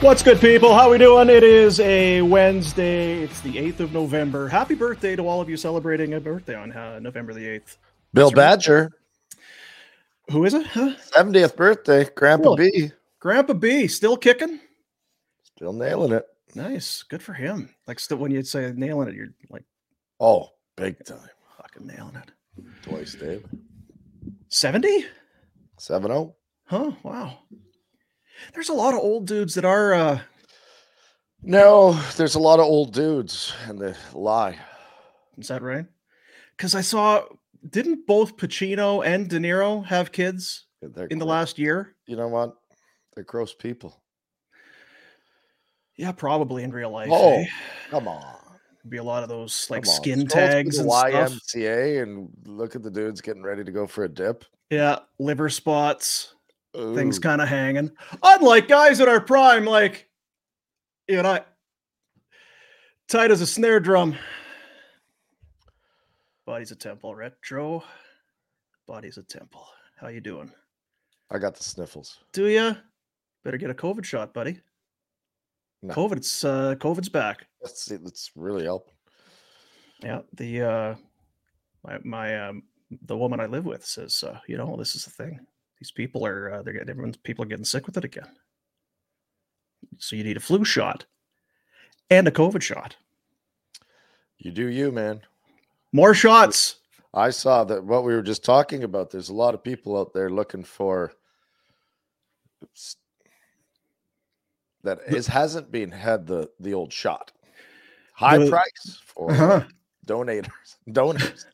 What's good, people? How we doing? It is a Wednesday. It's the 8th of November. Happy birthday to all of you celebrating a birthday on uh, November the 8th. Bill Badger. Who is it? Huh? 70th birthday. Grandpa. B. Grandpa B, still kicking? Still nailing it. Nice. Good for him. Like, still, when you'd say nailing it, you're like Oh, big time. fucking nailing it. Twice, Dave. 70? 7 0. Huh? Wow. There's a lot of old dudes that are, uh, No, there's a lot of old dudes and they lie. is that right? Because I saw, didn't both Pacino and De Niro have kids They're in the last year? You know what? They're gross people. Yeah, probably in real life. Oh, eh? come on. be a lot of those like skin tags and stuff. YMCA and look at the dudes getting ready to go for a dip. Yeah, liver spots, things kind of hanging. Unlike guys in our prime, like you and I, tight as a snare drum. Body's a temple, retro. Body's a temple. How you doing? I got the sniffles. Do you? Better get a COVID shot, buddy. No. COVID's uh, COVID's back. Let's see. Let's really help. Yeah, the uh, my my um, the woman I live with says, uh, you know, this is the thing. These people are uh, they're getting everyone's people are getting sick with it again. So you need a flu shot and a COVID shot. You do you, man. More shots. I saw that what we were just talking about. There's a lot of people out there looking for that is hasn't been had the the old shot. High The- price for Uh-huh. donators, donors.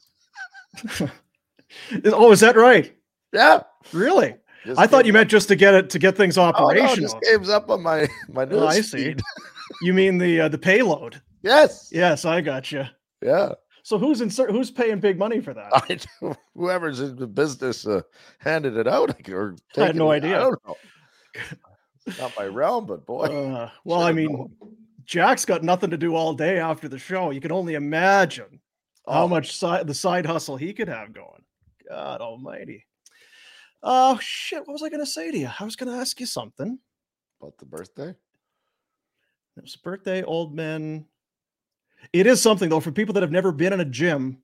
Oh, is that right? Yeah, Really? just I thought you up- meant just to get it to get things operational. Oh, no, just up on my my news Oh, I see. You mean the uh, the payload? Yes, Yes, I got you. yeah. So who's insert? Who's paying big money for that? I whoever's in the business uh, handed it out or I had no it- idea. I don't know. Not my realm, but boy, Uh, well, I mean. Jack's got nothing to do all day after the show. You can only imagine how Oh, much side the side hustle he could have going. God Almighty. Oh shit! What was I going to say to you? I was going to ask you something. about the birthday. It was a birthday, old men. It is something though for people that have never been in a gym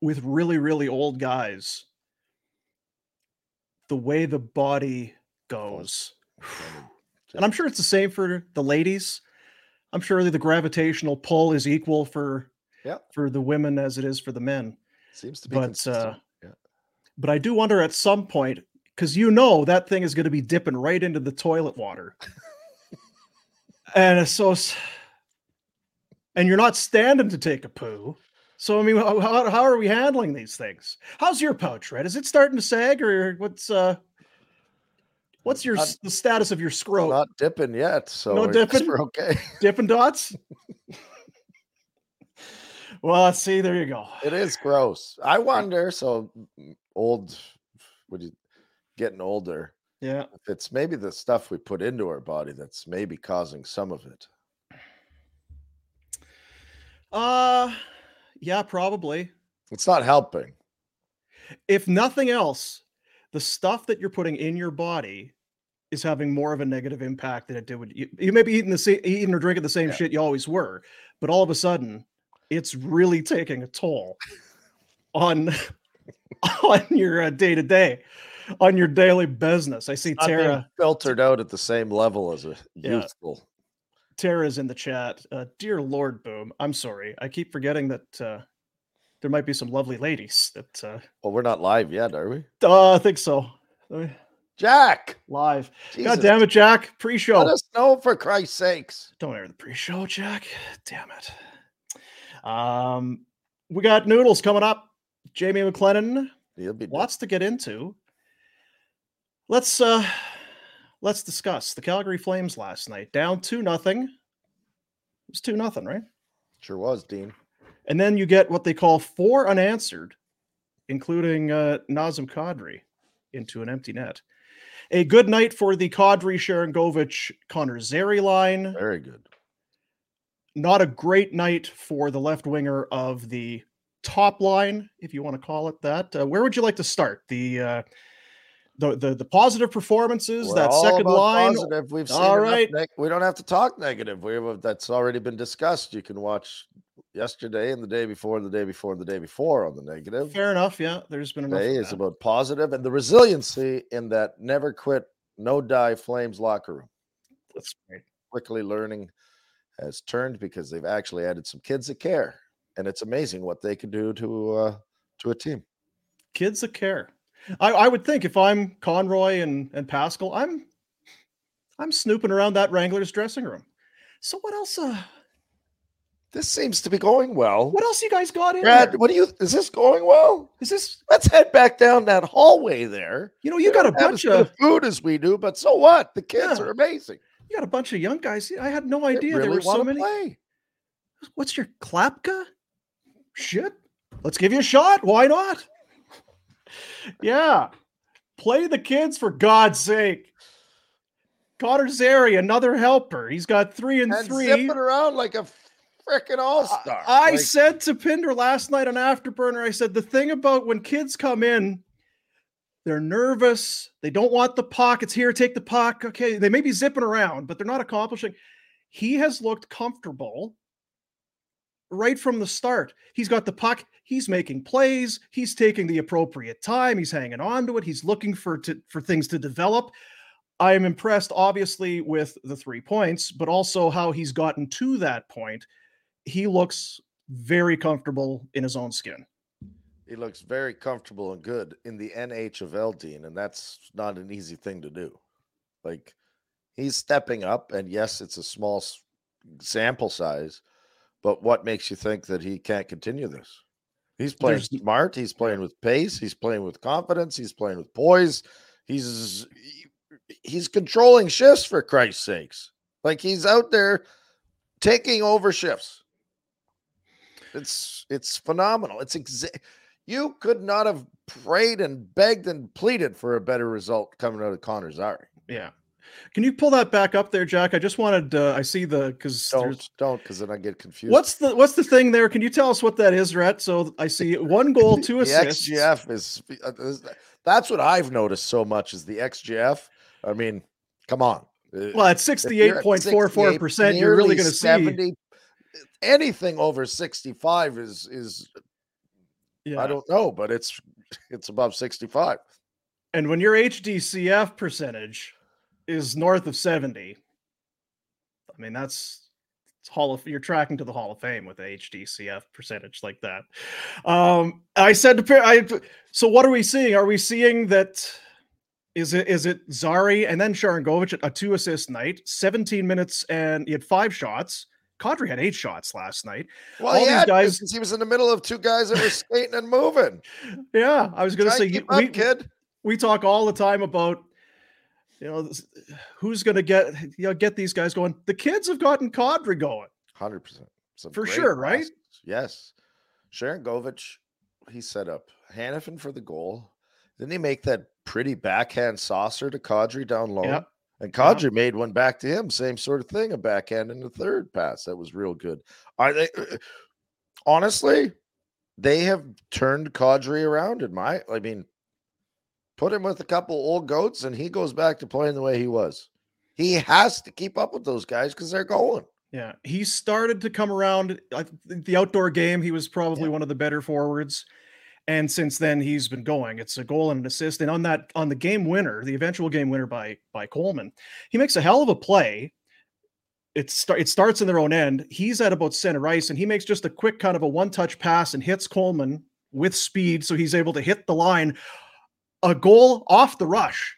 with really, really old guys. The way the body goes, and I'm sure it's the same for the ladies. I'm sure the gravitational pull is equal for Yeah. for the women as it is for the men. Seems to be But, uh, yeah. But I do wonder at some point, because you know that thing is going to be dipping right into the toilet water. and so, and you're not standing to take a poo. So, I mean, how, how are we handling these things? How's your pouch, Red? Is it starting to sag or what's, uh, what's your, Not- the status of your scrote? Not dipping yet, so No dipping? We're okay. Dippin' Dots? well, let's see. There you go. It is gross. I wonder. So mm, old, would you getting older? Yeah. If it's maybe the stuff we put into our body that's maybe causing some of it. Uh, yeah, probably. It's not helping. If nothing else, the stuff that you're putting in your body is having more of a negative impact than it did when you, you may be eating the same, eating or drinking the same Yeah. shit you always were, but all of a sudden, it's really taking a toll on on your day to day, on your daily business. I see Tara. filtered out at the same level as a Yeah. Tara's in the chat. Uh, dear Lord, Boom. I'm sorry. I keep forgetting that uh, there might be some lovely ladies that. Uh, Well, we're not live yet, are we? uh, I think so. Me- Jack, Live. Jesus, God damn it, Jack. Pre-show. Let us know for Christ's sakes. Don't air the pre-show, Jack. Damn it. Um, we got noodles coming up. Jamie McLennan. He'll be dead. Lots to get into. Let's uh let's discuss the Calgary Flames last night. Down two nothing. It was two nothing, right? Sure was, Dean. And then you get what they call four unanswered, including uh, Nazem Kadri into an empty net. A good night for the Kadri, Sharangovich, Connor Zary line. Very good. Not a great night for the left winger of the top line, if you want to call it that. Uh, where would you like to start? The uh, the, the the positive performances, We're that second line. Positive. We've seen All neg- we don't have to talk negative. We have that's already been discussed. You can watch yesterday and the day before, and the day before, and the day before on the negative. Fair enough. Yeah, there's been enough. Today is about positive and the resiliency in that never quit, no die Flames locker room. That's right. Quickly learning has turned because they've actually added some kids that care, and it's amazing what they can do to uh, to a team. kids that care. I, I would think if I'm Conroy and, and Pascal, I'm I'm snooping around that Wranglers dressing room. So what else? Uh, This seems to be going well. what else you guys got in Brad, there? what do you? Is this going well? Is this? Let's head back down that hallway there. You know, you got a bunch of food as we do, but so what? The kids Yeah. are amazing. you got a bunch of young guys. I had no They idea there really were so many. play. What's your Klapka? Shit. Let's give you a shot. Why not? Yeah. Play the kids for God's sake. Connor Zary, another helper. He's got three and, And three. zipping around like a freaking all star. I said to Pinder last night on Afterburner, I said the thing about when kids come in, they're nervous. They don't want the puck. It's here, take the puck. Okay, they may be zipping around, but they're not accomplishing. He has looked comfortable right from the start. He's got the puck. He's making plays. He's taking the appropriate time. He's hanging on to it. He's looking for to, for things to develop. I am impressed, obviously, with the three points, but also how he's gotten to that point he looks very comfortable in his own skin. He looks very comfortable and good in the NHFL, Dean, and that's not an easy thing to do. Like he's stepping up, and yes, it's a small sample size, but what makes you think that he can't continue this? He's playing There's- smart. He's playing with pace. He's playing with confidence. He's playing with poise. He's he's controlling shifts for Christ's sakes. Like he's out there taking over shifts. It's it's phenomenal. It's exa- you could not have prayed and begged and pleaded for a better result coming out of Connor Zary. Yeah. Can you pull that back up there, Jack? I just wanted uh, I see the because Don't don't because then I get confused. what's the what's the thing there? Can you tell us what that is, Rhett? So I see one goal, two the assists. XGF is uh, is- that's what I've noticed so much is the XGF. I mean, come on. Uh, Well, at sixty-eight point four four 68, percent, you're really going to see. anything over 65 is is Yeah. I don't know, but it's it's above 65. And when your HDCF percentage is north of seventy, I mean that's It's Hall of you're tracking to the Hall of Fame with the HDCF percentage like that. Um, I said to I so what are we seeing? Are we seeing that is it is it Zary and then Sharangovich at a two assist night, 17 minutes and he had five shots. Kadri had eight shots last night. Well, All these guys, he was in the middle of two guys that were skating and moving. Yeah, I was going to say, we, up, kid. We talk all the time about you know who's going to get you know get these guys going. The kids have gotten Kadri going. Hundred percent for sure, right? Yes, Sharangovich, he set up Hanifin for the goal. Didn't he make that pretty backhand saucer to Kadri down low? Yep. And Kadri yep. made one back to him, same sort of thing, a backhand in the third pass. That was real good. Are they honestly? They have turned Kadri around in my. I mean, put him with a couple old goats, and he goes back to playing the way he was. He has to keep up with those guys because they're going. Yeah, he started to come around. The outdoor game, he was probably yeah. one of the better forwards and since then he's been going it's a goal and an assist and on that on the game winner the eventual game winner by by coleman he makes a hell of a play it, start, it starts in their own end he's at about center ice and he makes just a quick kind of a one touch pass and hits coleman with speed so he's able to hit the line a goal off the rush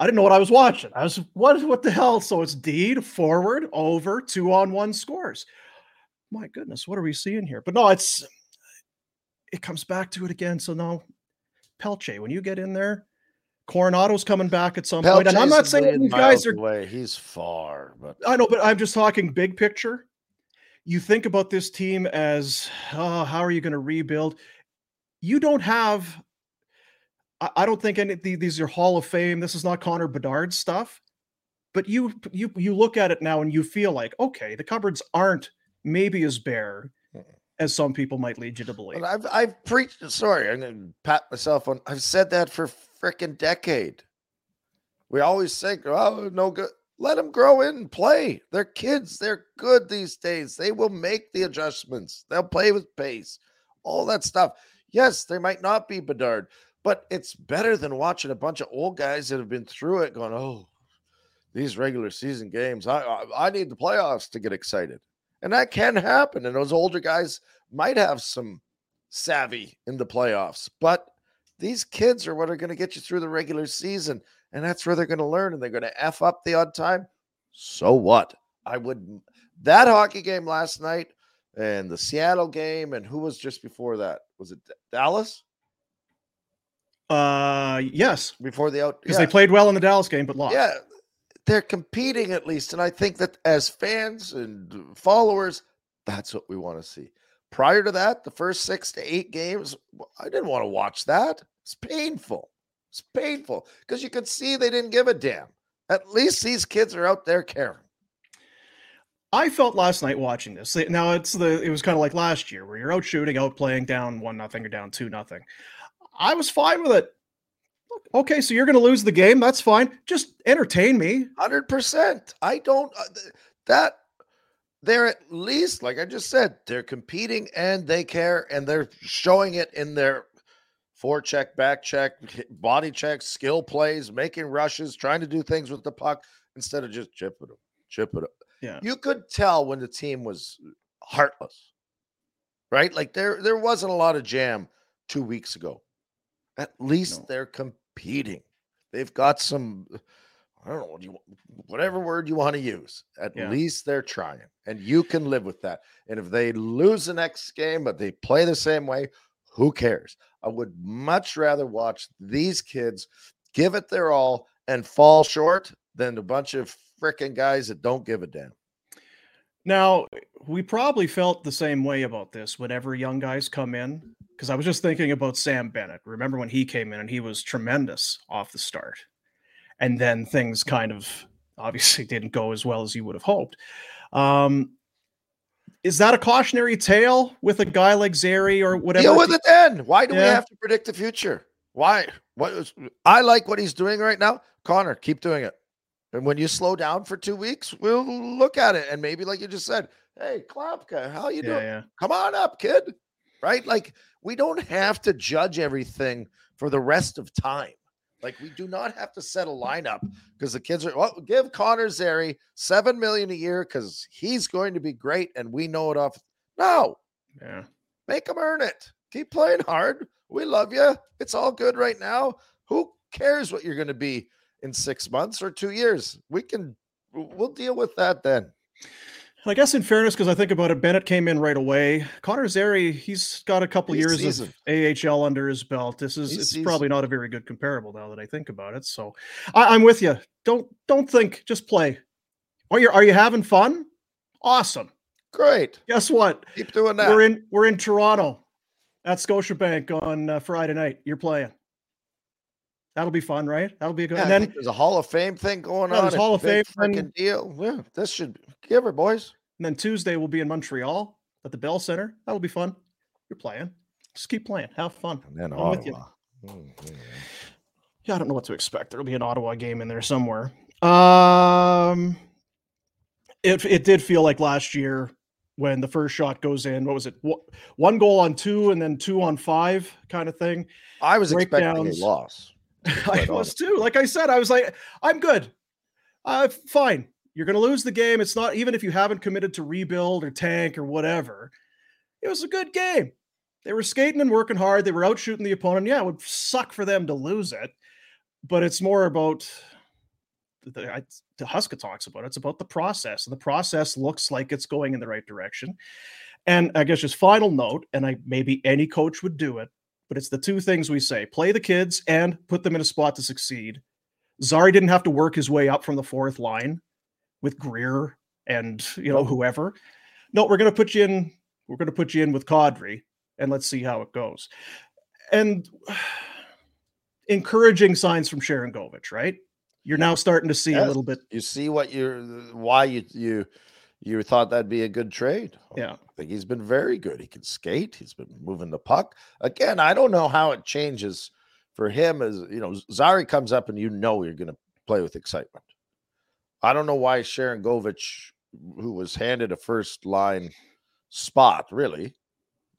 I didn't know what I was watching. I was what what the hell? So it's deed forward over two on one scores. My goodness, what are we seeing here? But no, it's it comes back to it again. So now, Pelche, when you get in there, Coronato's coming back at some point. And I'm not saying these guys are away. He's far, but I know, but I'm just talking big picture. You think about this team as oh, how are you going to rebuild? You don't have. I, don't think any these are Hall of Fame. This is not Connor Bedard stuff. But you you you look at it now and you feel like okay, the cupboards aren't maybe as bare as some people might lead you to believe. Well, I've I've preached. Sorry, I'm gonna pat myself on. I've said that for freaking decade. We always think, oh, no good. Let them grow in and play. They're kids. They're good these days. They will make the adjustments. They'll play with pace. All that stuff. Yes, they might not be Bedard, but it's better than watching a bunch of old guys that have been through it going, oh, these regular season games. I I, I need the playoffs to get excited. And that can happen. And those older guys might have some savvy in the playoffs. But these kids are what are going to get you through the regular season. And that's where they're going to learn. And they're going to F up the odd time. So what? I would. That hockey game last night and the Seattle game. And who was just before that? Was it Dallas? Uh, yes. Before the out, because yeah. they played well in the Dallas game, but lost. Yeah, they're competing at least. And I think that as fans and followers, that's what we want to see. Prior to that, the first six to eight games, I didn't want to watch that. It's painful. It's painful because you could see they didn't give a damn. At least these kids are out there caring. I felt last night watching this. Now it's the it was kind of like last year where you're out shooting, out playing down one nothing or down two nothing. I was fine with it okay, so you're going to lose the game. That's fine. Just entertain me. 100%. I don't, uh, that, they're at least, like I just said, they're competing and they care and they're showing it in their forecheck, back check, body check, skill plays, making rushes, trying to do things with the puck instead of just chip it up, chip it up. Yeah. You could tell when the team was heartless, right? Like there, there wasn't a lot of jam two weeks ago. At least no. they're competing. They've got some, I don't know what you whatever word you want to use. At yeah. least they're trying. And you can live with that. And if they lose the next game, but they play the same way, who cares? I would much rather watch these kids give it their all and fall short than a bunch of freaking guys that don't give a damn. Now, we probably felt the same way about this whenever young guys come in, because I was just thinking about Sam Bennett. Remember when he came in and he was tremendous off the start, and then things kind of obviously didn't go as well as you would have hoped. Um, is that a cautionary tale with a guy like Zary or whatever? Deal with it then. Why do yeah. we have to predict the future? Why? What is, I like what he's doing right now. Connor, keep doing it. And when you slow down for two weeks, we'll look at it. And maybe, like you just said, hey, Klapka, how you doing? Yeah. Come on up, kid. Right? Like, we don't have to judge everything for the rest of time. Like we do not have to set a lineup because the kids are. Well, give Connor Zary seven million a year because he's going to be great, and we know it off. No, Yeah. make him earn it. Keep playing hard. We love you. It's all good right now. Who cares what you're going to be in six months or two years? We can. We'll deal with that then. And I guess in fairness, because I think about it, Bennett came in right away. Connor Zary, he's got a couple He's years seasoned. of AHL under his belt. This is He's it's seasoned. probably not a very good comparable now that I think about it. So I, I'm with you. Don't don't think, just play. Are you are you having fun? Awesome. Great. Guess what? Keep doing that. We're in we're in Toronto at Scotiabank on uh, Friday night. You're playing. That'll be fun, right? That'll be a good. Yeah, and then there's a Hall of Fame thing going Yeah, on. there's Hall of Fame freaking deal. Yeah, this should give her, boys. And then Tuesday we'll be in Montreal at the Bell Center. That'll be fun. You're playing. Just keep playing. Have fun. And then I'm with you. Ottawa. Mhm. Yeah, I don't know what to expect. There'll be an Ottawa game in there somewhere. Um, it it did feel like last year when the first shot goes in. What was it? One goal on two, and then two on five, kind of thing. I was expecting a loss. I was too. Like I said, I was like, I'm good. Uh, fine. You're going to lose the game. It's not even if you haven't committed to rebuild or tank or whatever. It was a good game. They were skating and working hard. They were out shooting the opponent. Yeah, it would suck for them to lose it, but it's more about the, I, the Huska talks about. it. It's about the process, and the process looks like it's going in the right direction. And I guess just final note, and I maybe any coach would do it, but it's the two things we say: play the kids and put them in a spot to succeed. Zary didn't have to work his way up from the fourth line with Greer and you know whoever. No, we're going to put you in. We're going to put you in with Kadri, and let's see how it goes. And encouraging signs from Sharangovich, right? You're now starting to see a little bit. You see what you're why you you you thought that'd be a good trade. Oh, yeah. I think he's been very good. He can skate. He's been moving the puck. Again, I don't know how it changes for him as you know, Zary comes up and you know you're gonna play with excitement. I don't know why Sharangovich, who was handed a first line spot, really,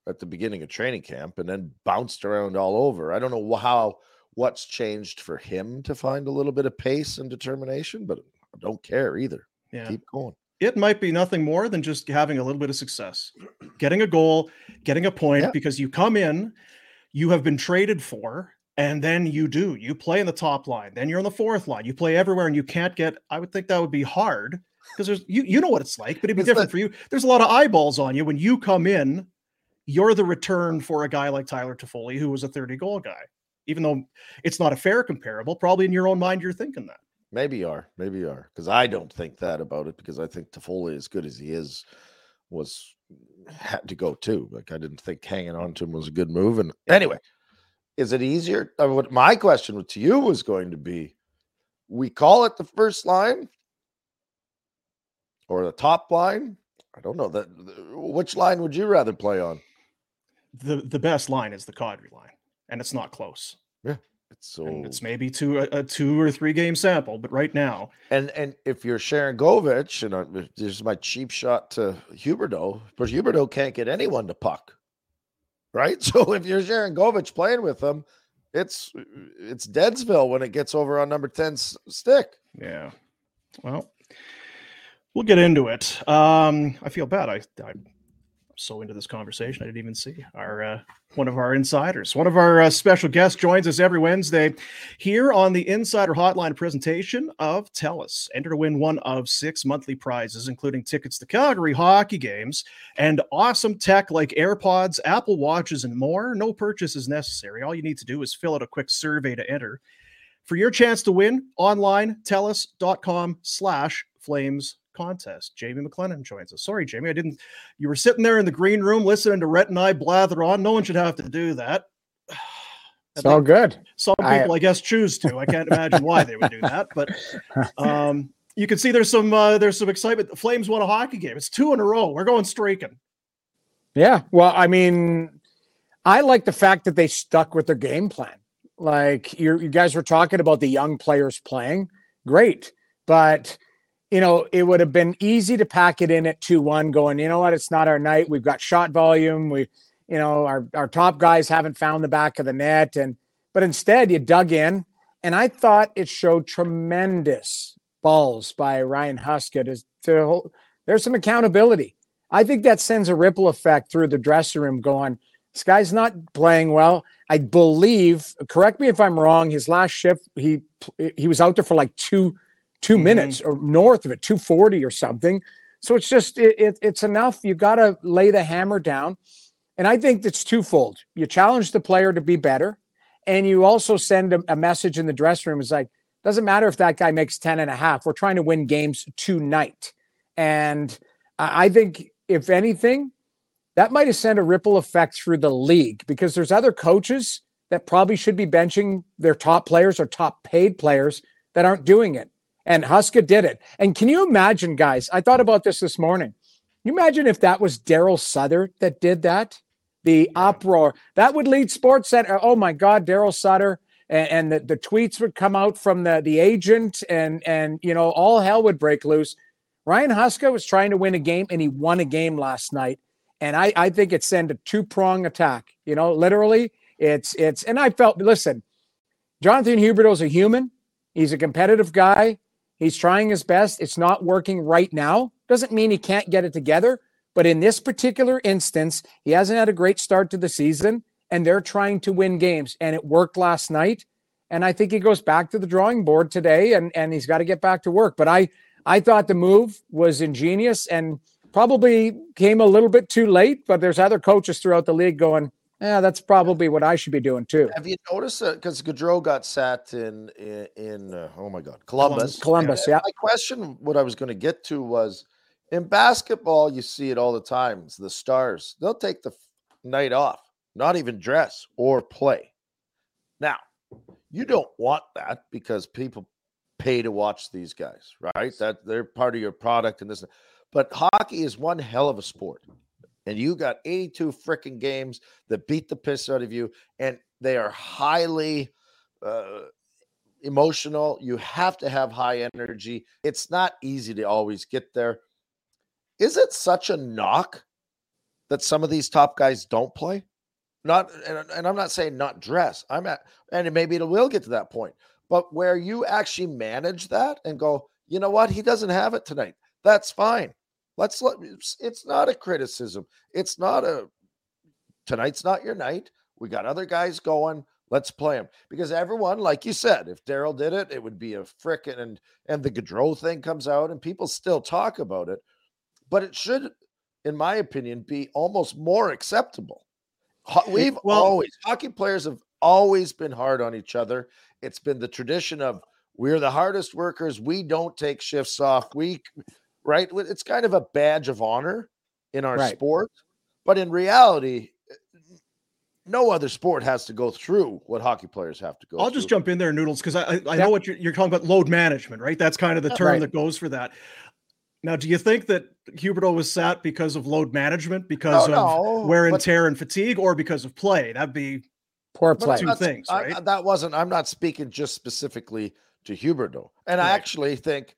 at the beginning of training camp and then bounced around all over. I don't know how what's changed for him to find a little bit of pace and determination, but I don't care either. Yeah. Keep going. It might be nothing more than just having a little bit of success, getting a goal, getting a point, Yeah. because you come in, you have been traded for, and then you do. You play in the top line, then you're on the fourth line. You play everywhere, and you can't get. I would think that would be hard because there's you. You know what it's like, but it'd be It's different for you. There's a lot of eyeballs on you when you come in. You're the return for a guy like Tyler Toffoli, who was a 30 goal guy. Even though it's not a fair comparable, probably in your own mind you're thinking that. Maybe you are. Maybe you are. Because I don't think that about it because I think Toffoli, as good as he is, was had to go too. Like I didn't think hanging on to him was a good move. And anyway, is it easier? Uh, what my question to you was going to be we call it the first line or the top line. I don't know that which line would you rather play on? The the best line is the Kadri line, and it's not close. It's so and it's maybe two a, a two or three game sample, but right now, And and if you're Sharangovich, and I- this is my cheap shot to Huberdeau, but Huberdeau can't get anyone to puck, right? So if you're Sharangovich playing with them, it's it's Deadsville when it gets over on number 10's stick. yeah. Well, we'll get into it. Um, I feel bad. I I'm so into this conversation, I didn't even see our uh, one of our insiders, one of our uh, special guests joins us every Wednesday here on the Insider Hotline presentation of Telus. Enter to win one of six monthly prizes, including tickets to Calgary hockey games and awesome tech like AirPods, Apple Watches, and more. No purchase is necessary. All you need to do is fill out a quick survey to enter. For your chance to win, online, telus.com slash flames contest. Jamie McLennan joins us. Sorry, Jamie, I didn't. You were sitting there in the green room listening to Rhett and I blather on. No one should have to do that. I It's all good. Some I- people, I, guess, choose to. I can't imagine why they would do that, but um, you can see there's some uh, there's some excitement. The Flames won a hockey game. It's two in a row. We're going streaking. Yeah. Well, I mean, I like the fact that they stuck with their game plan. Like you you guys were talking about the young players playing. Great. But you know, it would have been easy to pack it in at 2-1 going, you know what, it's not our night. We've got shot volume. We, you know, our our top guys haven't found the back of the net and but instead you dug in And I thought it showed tremendous balls by Ryan Huska to, to there's some accountability. I think that sends a ripple effect through the dressing room going, this guy's not playing well. I believe, correct me if I'm wrong, his last shift, he he was out there for like two two mm-hmm. minutes or north of it, 240 or something. So it's just it, it, it's enough. You got to lay the hammer down. And I think it's twofold. You challenge the player to be better, and you also send a, a message in the dressing room. It's like, doesn't matter if that guy makes 10 and a half. We're trying to win games tonight. And I think, if anything, that might have sent a ripple effect through the league because there's other coaches that probably should be benching their top players or top paid players that aren't doing it. And Huska did it. And can you imagine, guys? I thought about this this morning. Can you imagine if that was Daryl Sutter that did that? The uproar that would lead Sports Center. Oh my God, Daryl Sutter. And, and the, the tweets would come out from the, the agent, and and you know all hell would break loose. Ryan Huska was trying to win a game, and he won a game last night. And I, I think it sent a two prong attack. You know, literally, it's it's. And I felt, listen, Jonathan Huberdeau's a human. He's a competitive guy. He's trying his best. It's not working right now. Doesn't mean he can't get it together. But in this particular instance, he hasn't had a great start to the season, and they're trying to win games. And it worked last night. And I think he goes back to the drawing board today, and and he's got to get back to work. But I I thought the move was ingenious and probably came a little bit too late. But there's other coaches throughout the league going, yeah, that's probably what I should be doing too. Have you noticed that because Gaudreau got sat in in, in uh, oh my god Columbus Columbus yeah. My question, what I was going to get to was in basketball, you see it all the times. The stars they'll take the night off, not even dress or play. Now, you don't want that because people pay to watch these guys, right? That they're part of your product and this. But hockey is one hell of a sport and you got 82 freaking games that beat the piss out of you, and they are highly uh, emotional. You have to have high energy. It's not easy to always get there. Is it such a knock that some of these top guys don't play? Not, and, and I'm not saying not dress. I'm at, and maybe it will get to that point, but where you actually manage that and go, you know what, he doesn't have it tonight. That's fine. Let's let it's not a criticism. It's not a tonight's not your night. We got other guys going. Let's play them because everyone, like you said, if Daryl did it, it would be a frickin' and and the Gaudreau thing comes out and people still talk about it, but it should, in my opinion, be almost more acceptable. We've well, always hockey players have always been hard on each other. It's been the tradition of we're the hardest workers. We don't take shifts off. We right? It's kind of a badge of honor in our right. sport, but in reality, eh, no other sport has to go through what hockey players have to go. I'll through. just jump in there, Noodles, because I, I, I know what you're, you're, talking about load management, right? That's kind of the uh, term right. that goes for that. Now, do you think that Huberdeau was sat because of load management, because no, of no, wear and but, tear and fatigue, or because of play? That'd be poor play. Two things, right? I, that wasn't. I'm not speaking just specifically to Huberdeau, and right. I actually think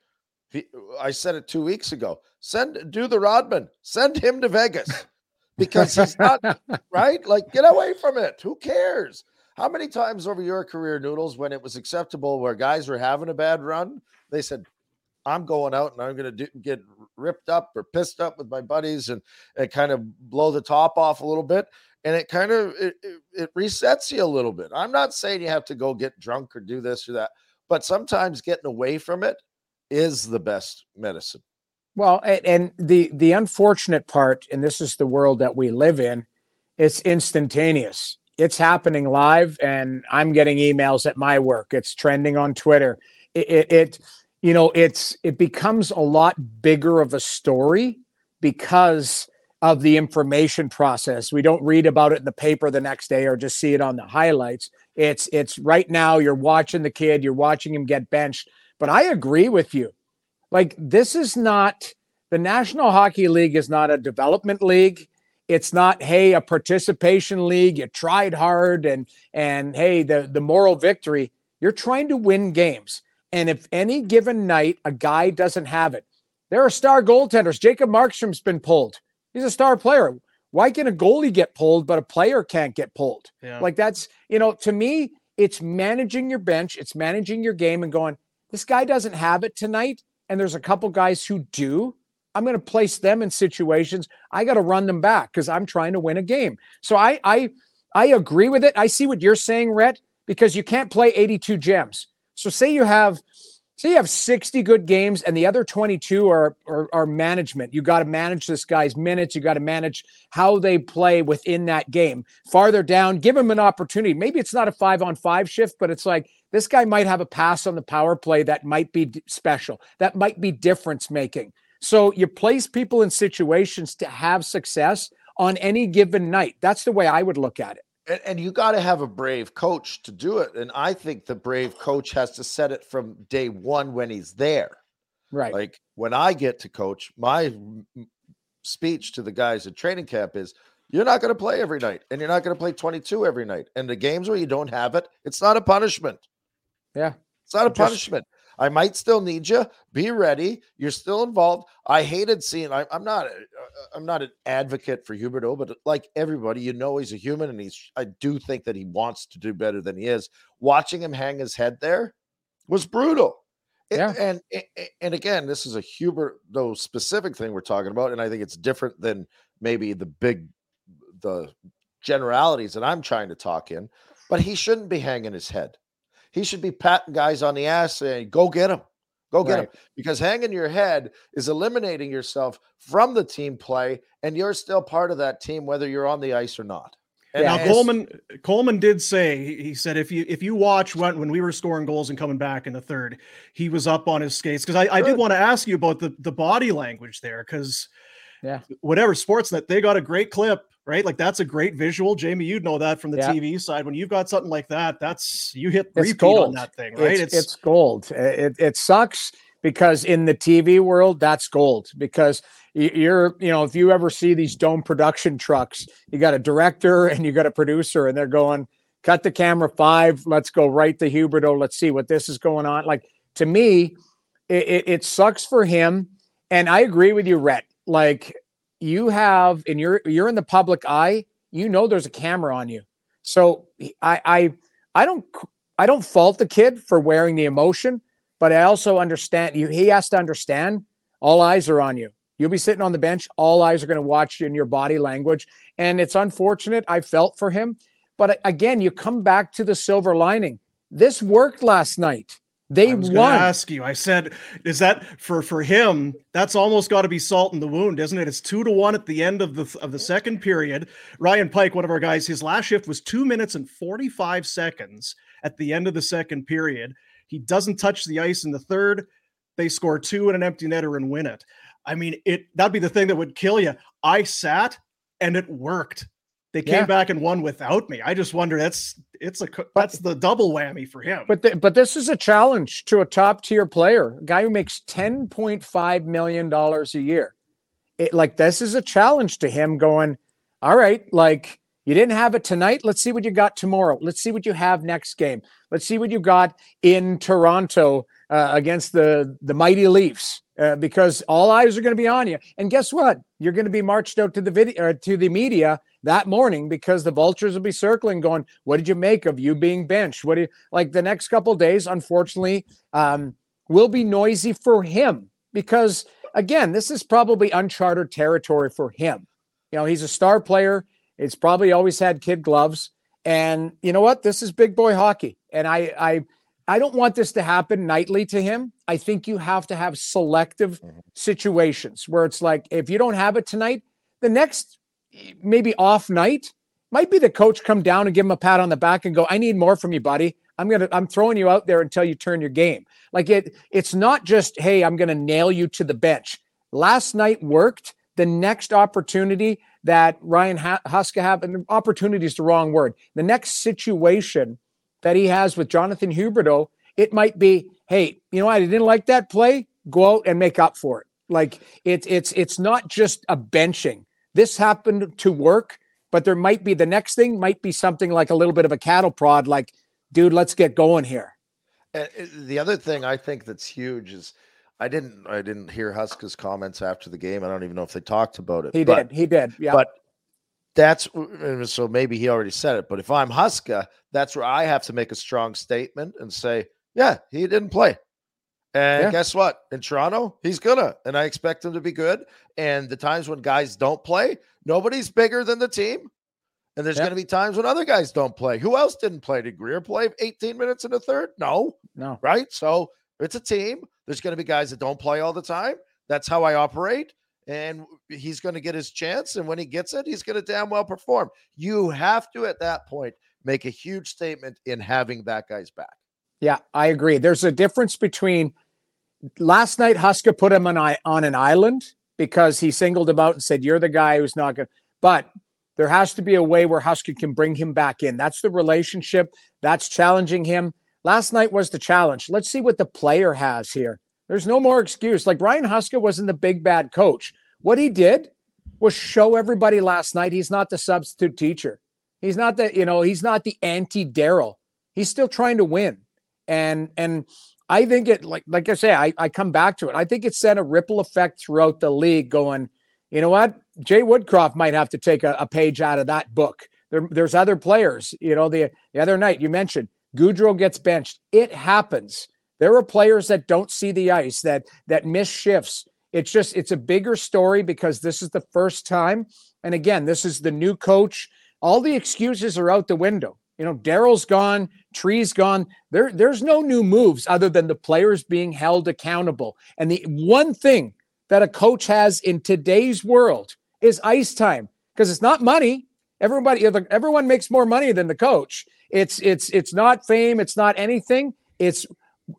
I said it two weeks ago. Send do the Rodman. Send him to Vegas because he's not right. Like, get away from it. Who cares? How many times over your career, Noodles, when it was acceptable where guys were having a bad run, they said, I'm going out and I'm going to get ripped up or pissed up with my buddies and, and kind of blow the top off a little bit. And it kind of it, it resets you a little bit. I'm not saying you have to go get drunk or do this or that, but sometimes getting away from it is the best medicine. Well, and, the the unfortunate part, and this is the world that we live in, it's instantaneous. It's happening live, and I'm getting emails at my work. It's trending on Twitter. It, it, it you know, it's it becomes a lot bigger of a story because of the information process. We don't read about it in the paper the next day or just see it on the highlights. It's it's right now you're watching the kid, you're watching him get benched but I agree with you. Like, this is not the National Hockey League is not a development league. It's not, hey, a participation league. You tried hard and and hey, the, the moral victory. You're trying to win games. And if any given night a guy doesn't have it, there are star goaltenders. Jacob Markstrom's been pulled. He's a star player. Why can a goalie get pulled, but a player can't get pulled? Yeah. Like that's, you know, to me, it's managing your bench, it's managing your game and going, this guy doesn't have it tonight. And there's a couple guys who do. I'm going to place them in situations. I got to run them back because I'm trying to win a game. So I I I agree with it. I see what you're saying, Rhett, because you can't play 82 gems. So say you have say you have 60 good games and the other 22 are are, are management. You got to manage this guy's minutes. You got to manage how they play within that game. Farther down, give him an opportunity. Maybe it's not a five on five shift, but it's like this guy might have a pass on the power play that might be special. That might be difference making. So you place people in situations to have success on any given night. That's the way I would look at it. And, and you got to have a brave coach to do it. And I think the brave coach has to set it from day one when he's there. Right. Like when I get to coach, my speech to the guys at training camp is you're not going to play every night and you're not going to play 22 every night. And the games where you don't have it, it's not a punishment. Yeah. It's not a Just- punishment. I might still need you. Be ready. You're still involved. I hated seeing. I, I'm not. uh, I'm not an advocate for Huberdeau, but like everybody, you know, he's a human, and he's. I do think that he wants to do better than he is. Watching him hang his head there was brutal. Yeah. and and- and again, this is a Huberdeau specific thing we're talking about, and I think it's different than maybe the big, the generalities that I'm trying to talk in. But he shouldn't be hanging his head. He should be patting guys on the ass saying, go get him. Go get him. Because hanging your head is eliminating yourself from the team play, and you're still part of that team, whether you're on the ice or not. And. Now Coleman Coleman did say he said if you if you watch when when we were scoring goals and coming back in the third, he was up on his skates because I, I did want to ask you about the the body language there because Yeah. whatever sports Sportsnet they got a great clip right like that's a great visual Jamie you'd know that from the Yeah. TV side when you've got something like that that's you hit It's repeat on that thing right It's, it's gold. It, it sucks because in the TV world, that's gold because you're, you know, if you ever see these dome production trucks, you got a director and you got a producer and they're going, cut the camera five, let's go right to Huberdeau. Let's see what this is going on. Like to me, it, it, it sucks for him. And I agree with you, Rhett. Like you have, and you're, you're in the public eye, you know, there's a camera on you. So I, I, I don't I don't fault the kid for wearing the emotion, but I also understand you. He has to understand all eyes are on you. You'll be sitting on the bench. All eyes are going to watch you in your body language. And it's unfortunate. I felt for him. But uh, again, you come back to the silver lining. This worked last night. They I was won. to ask you. I said, is that for for him? That's almost got to be salt in the wound, isn't it? It's two to one at the end of the of the second period. Ryan Pike, one of our guys, his last shift was two minutes and forty five seconds at the end of the second period. He doesn't touch the ice in the third. They score two and an empty netter and win it. I mean, it that'd be the thing that would kill you. I sat and it worked. They came Yeah. back and won without me. I just wonder that's it's a that's the double whammy for him. But th- but this is a challenge to a top tier player, a guy who makes ten point five million dollars a year. It like this is a challenge to him. Going, all right, like you didn't have it tonight. Let's see what you got tomorrow. Let's see what you have next game. Let's see what you got in Toronto uh, against the the mighty Leafs. Uh, because all eyes are going to be on you, and guess what? You're going to be marched out to the video or to the media that morning because the vultures will be circling, going, "What did you make of you being benched? What do you like?" The next couple days, unfortunately, um, will be noisy for him because again, this is probably uncharted territory for him. You know, he's a star player. It's probably always had kid gloves, and you know what? This is big boy hockey, and I, I, I don't want this to happen nightly to him. I think you have to have selective mm-hmm. situations where it's like if you don't have it tonight, the next maybe off night might be the coach come down and give him a pat on the back and go, I need more from you, buddy. I'm gonna I'm throwing you out there until you turn your game. Like it, it's not just, hey, I'm gonna nail you to the bench. Last night worked. The next opportunity that Ryan ha- Huska have, and opportunity is the wrong word. The next situation that he has with Jonathan Huberdeau, it might be, hey, you know what? I didn't like that play. Go out and make up for it. Like it's it's it's not just a benching. This happened to work, but there might be the next thing might be something like a little bit of a cattle prod, like, dude, let's get going here. And uh, the other thing I think that's huge is I didn't I didn't hear Huska's comments after the game. I don't even know if they talked about it. He but, did. He did. Yeah. But that's so maybe he already said it, but if I'm Huska, that's where I have to make a strong statement and say, yeah, he didn't play. And yeah. guess what? In Toronto, he's gonna, and I expect him to be good. And the times when guys don't play, nobody's bigger than the team. And there's going to be times when other guys don't play. Who else didn't play? Did Greer play 18 minutes in the third? No. No. Right? So it's a team. There's to be guys that don't play all the time. That's how I operate. And he's going to get his chance. And when he gets it, he's going to damn well perform. You have to, at that point, make a huge statement in having that guy's back. Yeah, I agree. There's a difference between last night, Huska put him on, on an island because he singled him out and said, You're the guy who's not going to. But there has to be a way where Huska can bring him back in. That's the relationship. That's challenging him. Last night was the challenge. Let's see what the player has here. There's no more excuse. Like Ryan Huska wasn't the big bad coach. What he did was show everybody last night he's not the substitute teacher. He's not the, you know, he's not the anti Daryl. He's still trying to win. And and I think it like like I say, I, I come back to it. I think it sent a ripple effect throughout the league going, you know what? Jay Woodcroft might have to take a, a page out of that book. There, there's other players. You know, the, the other night you mentioned Gaudreau gets benched. It happens. There are players that don't see the ice, that that miss shifts. It's just it's a bigger story because this is the first time. And again, this is the new coach. All the excuses are out the window. You know, Daryl's gone, Tre's gone. There, there's no new moves other than the players being held accountable. And the one thing that a coach has in today's world is ice time because it's not money. Everybody, everyone makes more money than the coach. It's it's it's not fame. It's not anything. It's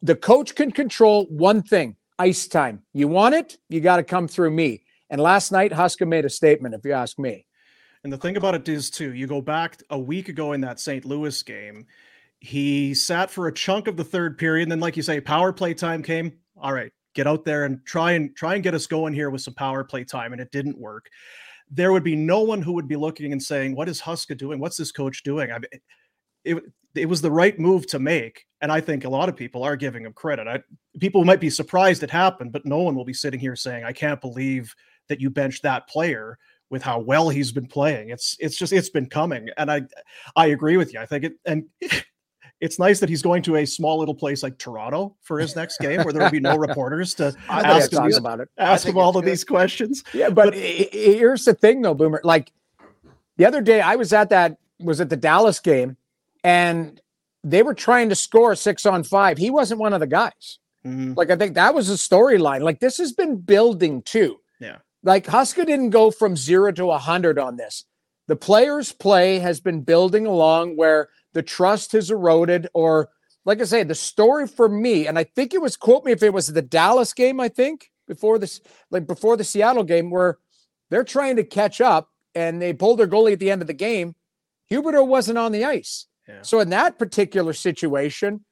the coach can control one thing: ice time. You want it, you got to come through me. And last night, Huska made a statement. If you ask me. And the thing about it is too, you go back a week ago in that St. Louis game, he sat for a chunk of the third period, and then, like you say, power play time came. All right, get out there and try and try and get us going here with some power play time and it didn't work there would be no one who would be looking and saying what is huska doing what's this coach doing I mean, it, it was the right move to make and i think a lot of people are giving him credit I, people might be surprised it happened but no one will be sitting here saying i can't believe that you benched that player with how well he's been playing it's it's just it's been coming and i i agree with you i think it and it's nice that he's going to a small little place like Toronto for his next game, where there will be no reporters to ask him about it. Ask him all of good. these questions. Yeah, but, but here's the thing, though, Boomer. Like the other day, I was at that was at the Dallas game, and they were trying to score six on five. He wasn't one of the guys. Mm-hmm. Like I think that was a storyline. Like this has been building too. Yeah. Like Huska didn't go from zero to a hundred on this. The players' play has been building along where the trust has eroded, or like I say, the story for me, and I think it was quote me if it was the Dallas game, I think before this, like before the Seattle game, where they're trying to catch up and they pulled their goalie at the end of the game. Huberdeau wasn't on the ice. Yeah. So in that particular situation,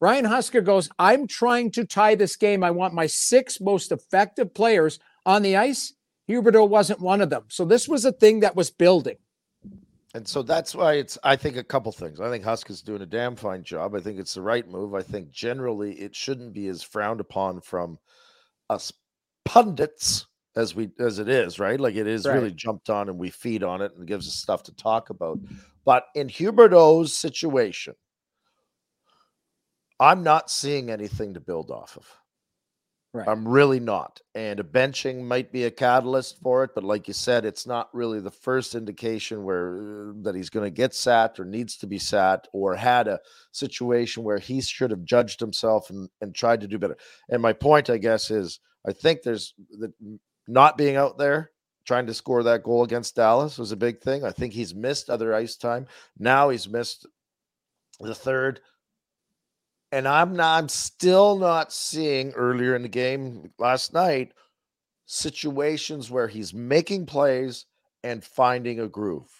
Ryan Huska goes, I'm trying to tie this game. I want my six most effective players on the ice. Huberdeau wasn't one of them. So this was a thing that was building. And so that's why it's, I think, a couple things. I think Huska's doing a damn fine job. I think it's the right move. I think generally it shouldn't be as frowned upon from us pundits as we as it is, right? Like it is right. really jumped on and we feed on it and gives us stuff to talk about. But in Huberdeau's situation, I'm not seeing anything to build off of. Right. I'm really not. And a benching might be a catalyst for it, but like you said, it's not really the first indication where uh, that he's going to get sat or needs to be sat or had a situation where he should have judged himself and, and tried to do better. And my point, I guess, is I think there's the not being out there trying to score that goal against Dallas was a big thing. I think he's missed other ice time. Now he's missed the third and I'm not I'm still not seeing earlier in the game last night situations where he's making plays and finding a groove.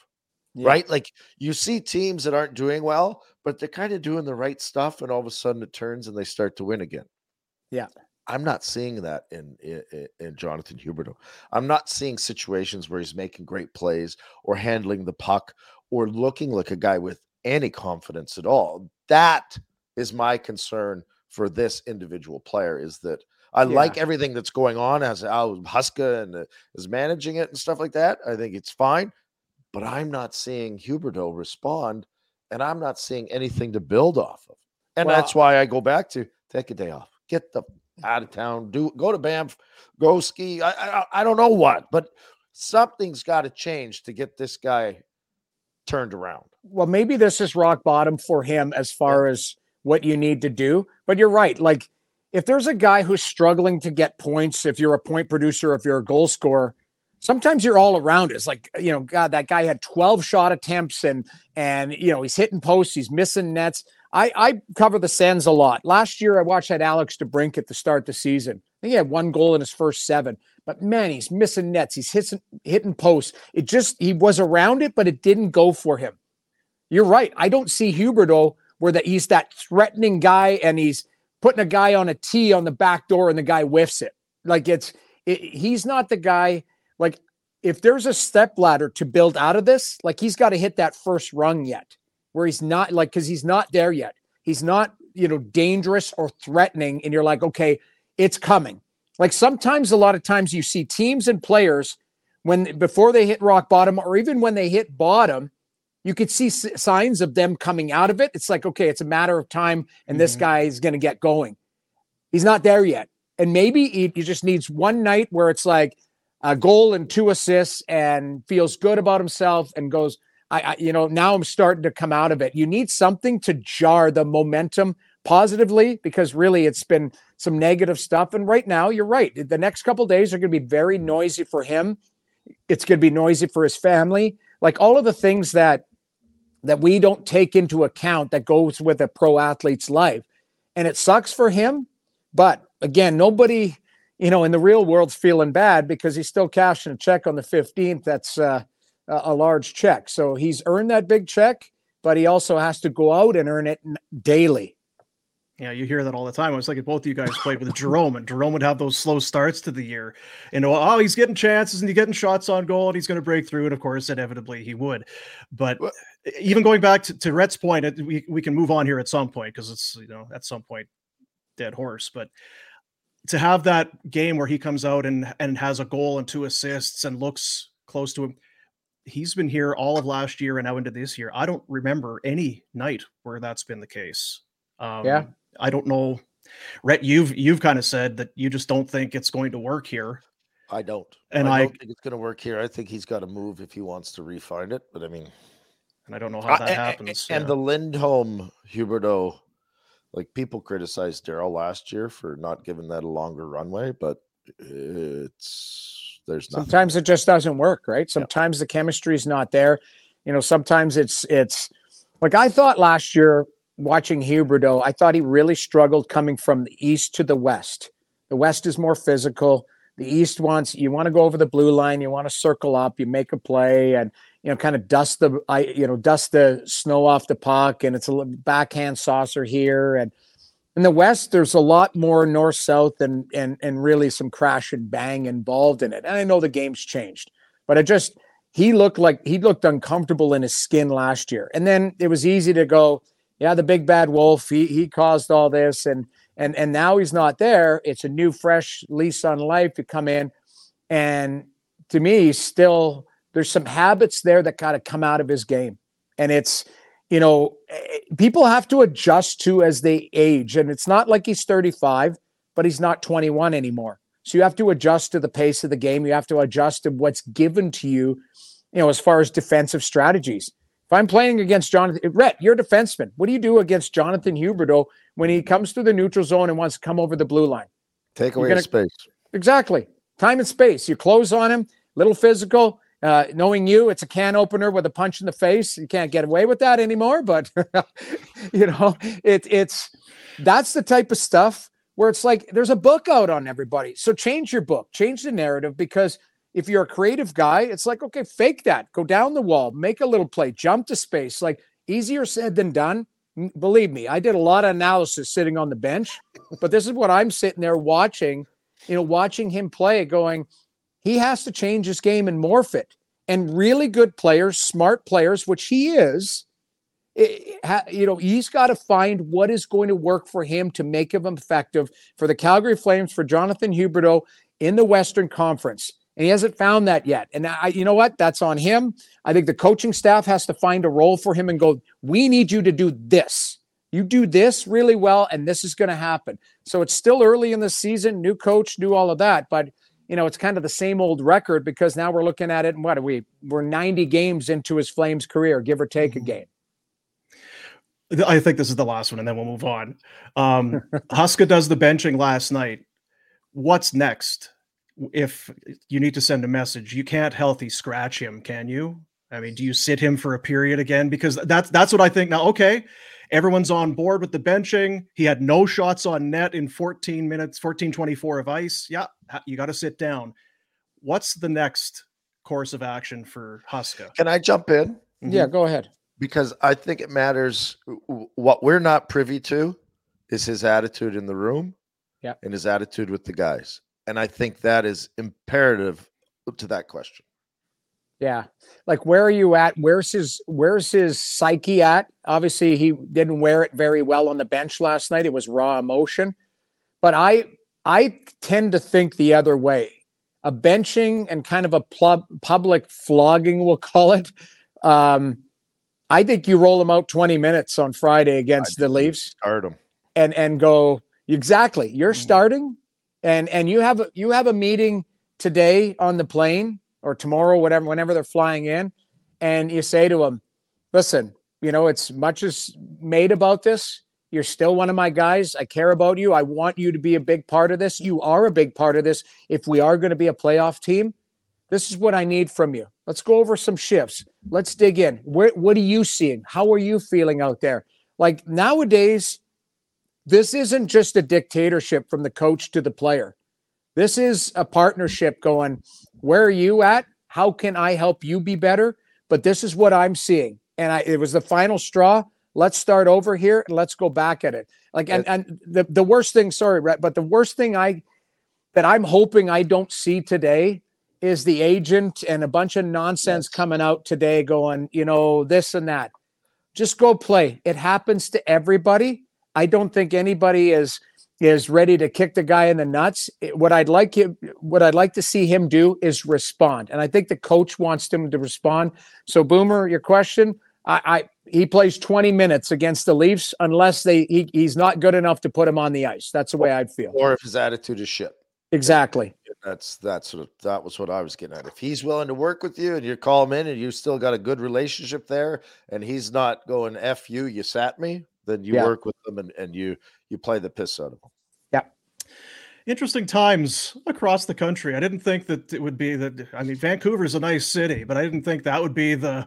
Yeah. Right? Like you see teams that aren't doing well, but they're kind of doing the right stuff and all of a sudden it turns and they start to win again. Yeah. I'm not seeing that in, in, in Jonathan Huberdeau. I'm not seeing situations where he's making great plays or handling the puck or looking like a guy with any confidence at all. That is my concern for this individual player is that I yeah. like everything that's going on as how Huska and uh, is managing it and stuff like that. I think it's fine. but I'm not seeing Huberdeau respond, and I'm not seeing anything to build off of. And Well- that's why I go back to take a day off, get the out of town, do go to Banff, go ski. I I, I don't know what, but something's got to change to get this guy turned around. well, maybe this is rock bottom for him as far as what you need to do. But you're right. Like, if there's a guy who's struggling to get points, if you're a point producer, if you're a goal scorer, sometimes you're all around it. It's like, you know, God, that guy had 12 shot attempts and, and, you know, he's hitting posts, he's missing nets. I, I cover the Sens a lot. Last year, I watched that Alex DeBrincat at the start of the season. I think he had one goal in his first seven, but man, he's missing nets. He's hitting, hitting posts. It just, he was around it, but it didn't go for him. You're right. I don't see Huberdeau where that he's that threatening guy and he's putting a guy on a tee on the back door and the guy whiffs it. Like it's it, he's not the guy. Like if there's a step ladder to build out of this, like he's got to hit that first rung yet, where he's not like because he's not there yet. He's not you know dangerous or threatening, and you're like, okay, it's coming. Like sometimes, a lot of times, you see teams and players when before they hit rock bottom, or even when they hit bottom, you could see s- signs of them coming out of it. It's like, okay, it's a matter of time, and this Mhm. guy is going to get going. He's not there yet. And maybe he, he just needs one night where it's like a goal and two assists and feels good about himself and goes, I, I you know, now I'm starting to come out of it. You need something to jar the momentum positively because really it's been some negative stuff. And right now, you're right. The next couple days are going to be very noisy for him. It's going to be noisy for his family. Like all of the things that that we don't take into account that goes with a pro athlete's life. And it sucks for him. But again, nobody, you know, in the real world's feeling bad because he's still cashing a check on the 15th. That's uh, a a large check. So he's earned that big check, but he also has to go out and earn it n- daily. Yeah, you hear that all the time. It was like if both of you guys played with Jarome, and Jarome would have those slow starts to the year. And oh, oh he's getting chances and he's getting shots on goal, and he's going to break through. And of course, inevitably he would. But Well- even going back to, to Rhett's point, it- we we can move on here at some point because it's you know at some point dead horse. But to have that game where he comes out and and has a goal and two assists and looks close to him. He's been here all of last year and now into this year. I don't remember any night where that's been the case. Um, Yeah. I don't know. Rhett, you've you've kind of said that you just don't think it's going to work here. I don't. And I I- don't think it's going to work here. I think he's got to move if he wants to refine it. But I mean, And I don't know how that I- happens. And yeah. the Lindholm Huberdeau, like people criticized Daryl last year for not giving that a longer runway, but it's there's nothing. Sometimes it just doesn't work, right? Sometimes the chemistry is not there. You know, sometimes it's it's like I thought last year watching Huberdeau, I thought he really struggled coming from the east to the west. The west is more physical. The east wants you want to go over the blue line, you want to circle up, you make a play, and you know, kind of dust the I you know dust the snow off the puck, and it's a backhand saucer here, and in the West, there's a lot more north south and and and really some crash and bang involved in it. And I know the game's changed, but I just he looked like he looked uncomfortable in his skin last year. And then it was easy to go, yeah, the big bad wolf. He he caused all this, and and and now he's not there. It's a new fresh lease on life. to come in, and to me, still there's some habits there that kind of come out of his game, and it's you know, eh, people have to adjust to as they age. And it's not like he's 35, but he's not 21 anymore. So you have to adjust to the pace of the game. You have to adjust to what's given to you, you know, as far as defensive strategies. If I'm playing against Jonathan, Rhett, you're a defenseman. What do you do against Jonathan Huberdeau when he comes through the neutral zone and wants to come over the blue line? Take away gonna- space. Exactly. Time and space. You close on him, little physical. Uh, knowing you, it's a can opener with a punch in the face. You can't get away with that anymore. But you know, it, it's that's the type of stuff where it's like there's a book out on everybody. So change your book, change the narrative because if you're a creative guy, it's like okay, fake that, go down the wall, make a little play, jump to space. Like easier said than done. Believe me, I did a lot of analysis sitting on the bench, but this is what I'm sitting there watching you know, watching him play, going, he has to change his game and morph it. And really good players, smart players, which he is, it- you know, he's got to find what is going to work for him to make him effective for the Calgary Flames, for Jonathan Huberdeau in the Western Conference. And he hasn't found that yet. And I, you know what? That's on him. I think the coaching staff has to find a role for him and go, we need you to do this. You do this really well, and this is going to happen. So it's still early in the season, new coach, do all of that. But you know, it's kind of the same old record because now we're looking at it and what are we? We're 90 games into his Flames career, give or take a mm-hmm. game. I think this is the last one, and then we'll move on. Um, Huska does the benching last night. What's next? If you need to send a message, you can't healthy scratch him, can you? I mean, do you sit him for a period again? Because that's that's what I think now. Okay, everyone's on board with the benching. He had no shots on net in 14 minutes, 14 24 of ice. Yeah, you got to sit down. What's the next course of action for Huska? Can I jump in? Mm-hmm. Yeah, go ahead because I think it matters. What we're not privy to is his attitude in the room, yeah, and his attitude with the guys, and I think that is imperative to that question. Yeah, like where are you at? Where's his Where's his psyche at? Obviously, he didn't wear it very well on the bench last night. It was raw emotion, but I I tend to think the other way. A benching and kind of a pub, public flogging, we'll call it. Um, I think you roll them out 20 minutes on Friday against the Leafs. Start them. And and go exactly. You're mm-hmm. starting and and you have a, you have a meeting today on the plane or tomorrow whatever whenever they're flying in and you say to them, "Listen, you know, it's much as made about this. You're still one of my guys. I care about you. I want you to be a big part of this. You are a big part of this if we are going to be a playoff team. This is what I need from you. Let's go over some shifts. Let's dig in. Where, what are you seeing? How are you feeling out there? Like nowadays, this isn't just a dictatorship from the coach to the player. This is a partnership going, where are you at? How can I help you be better? But this is what I'm seeing. And I, it was the final straw. Let's start over here and let's go back at it. Like, and, and the, the worst thing, sorry, but the worst thing I, that I'm hoping I don't see today is the agent and a bunch of nonsense yes. coming out today going, you know, this and that. Just go play. It happens to everybody. I don't think anybody is is ready to kick the guy in the nuts. What I'd like him, what I'd like to see him do is respond, and I think the coach wants him to respond. So, Boomer, your question, I, I he plays 20 minutes against the Leafs unless they he, he's not good enough to put him on the ice. That's the way I'd feel. Or if his attitude is shit. Exactly. That's that's of that was what I was getting at. If he's willing to work with you and you call him in and you still got a good relationship there, and he's not going "f you," you sat me, then you yeah. work with them and, and you you play the piss out of them. Interesting times across the country. I didn't think that it would be that. I mean, Vancouver is a nice city, but I didn't think that would be the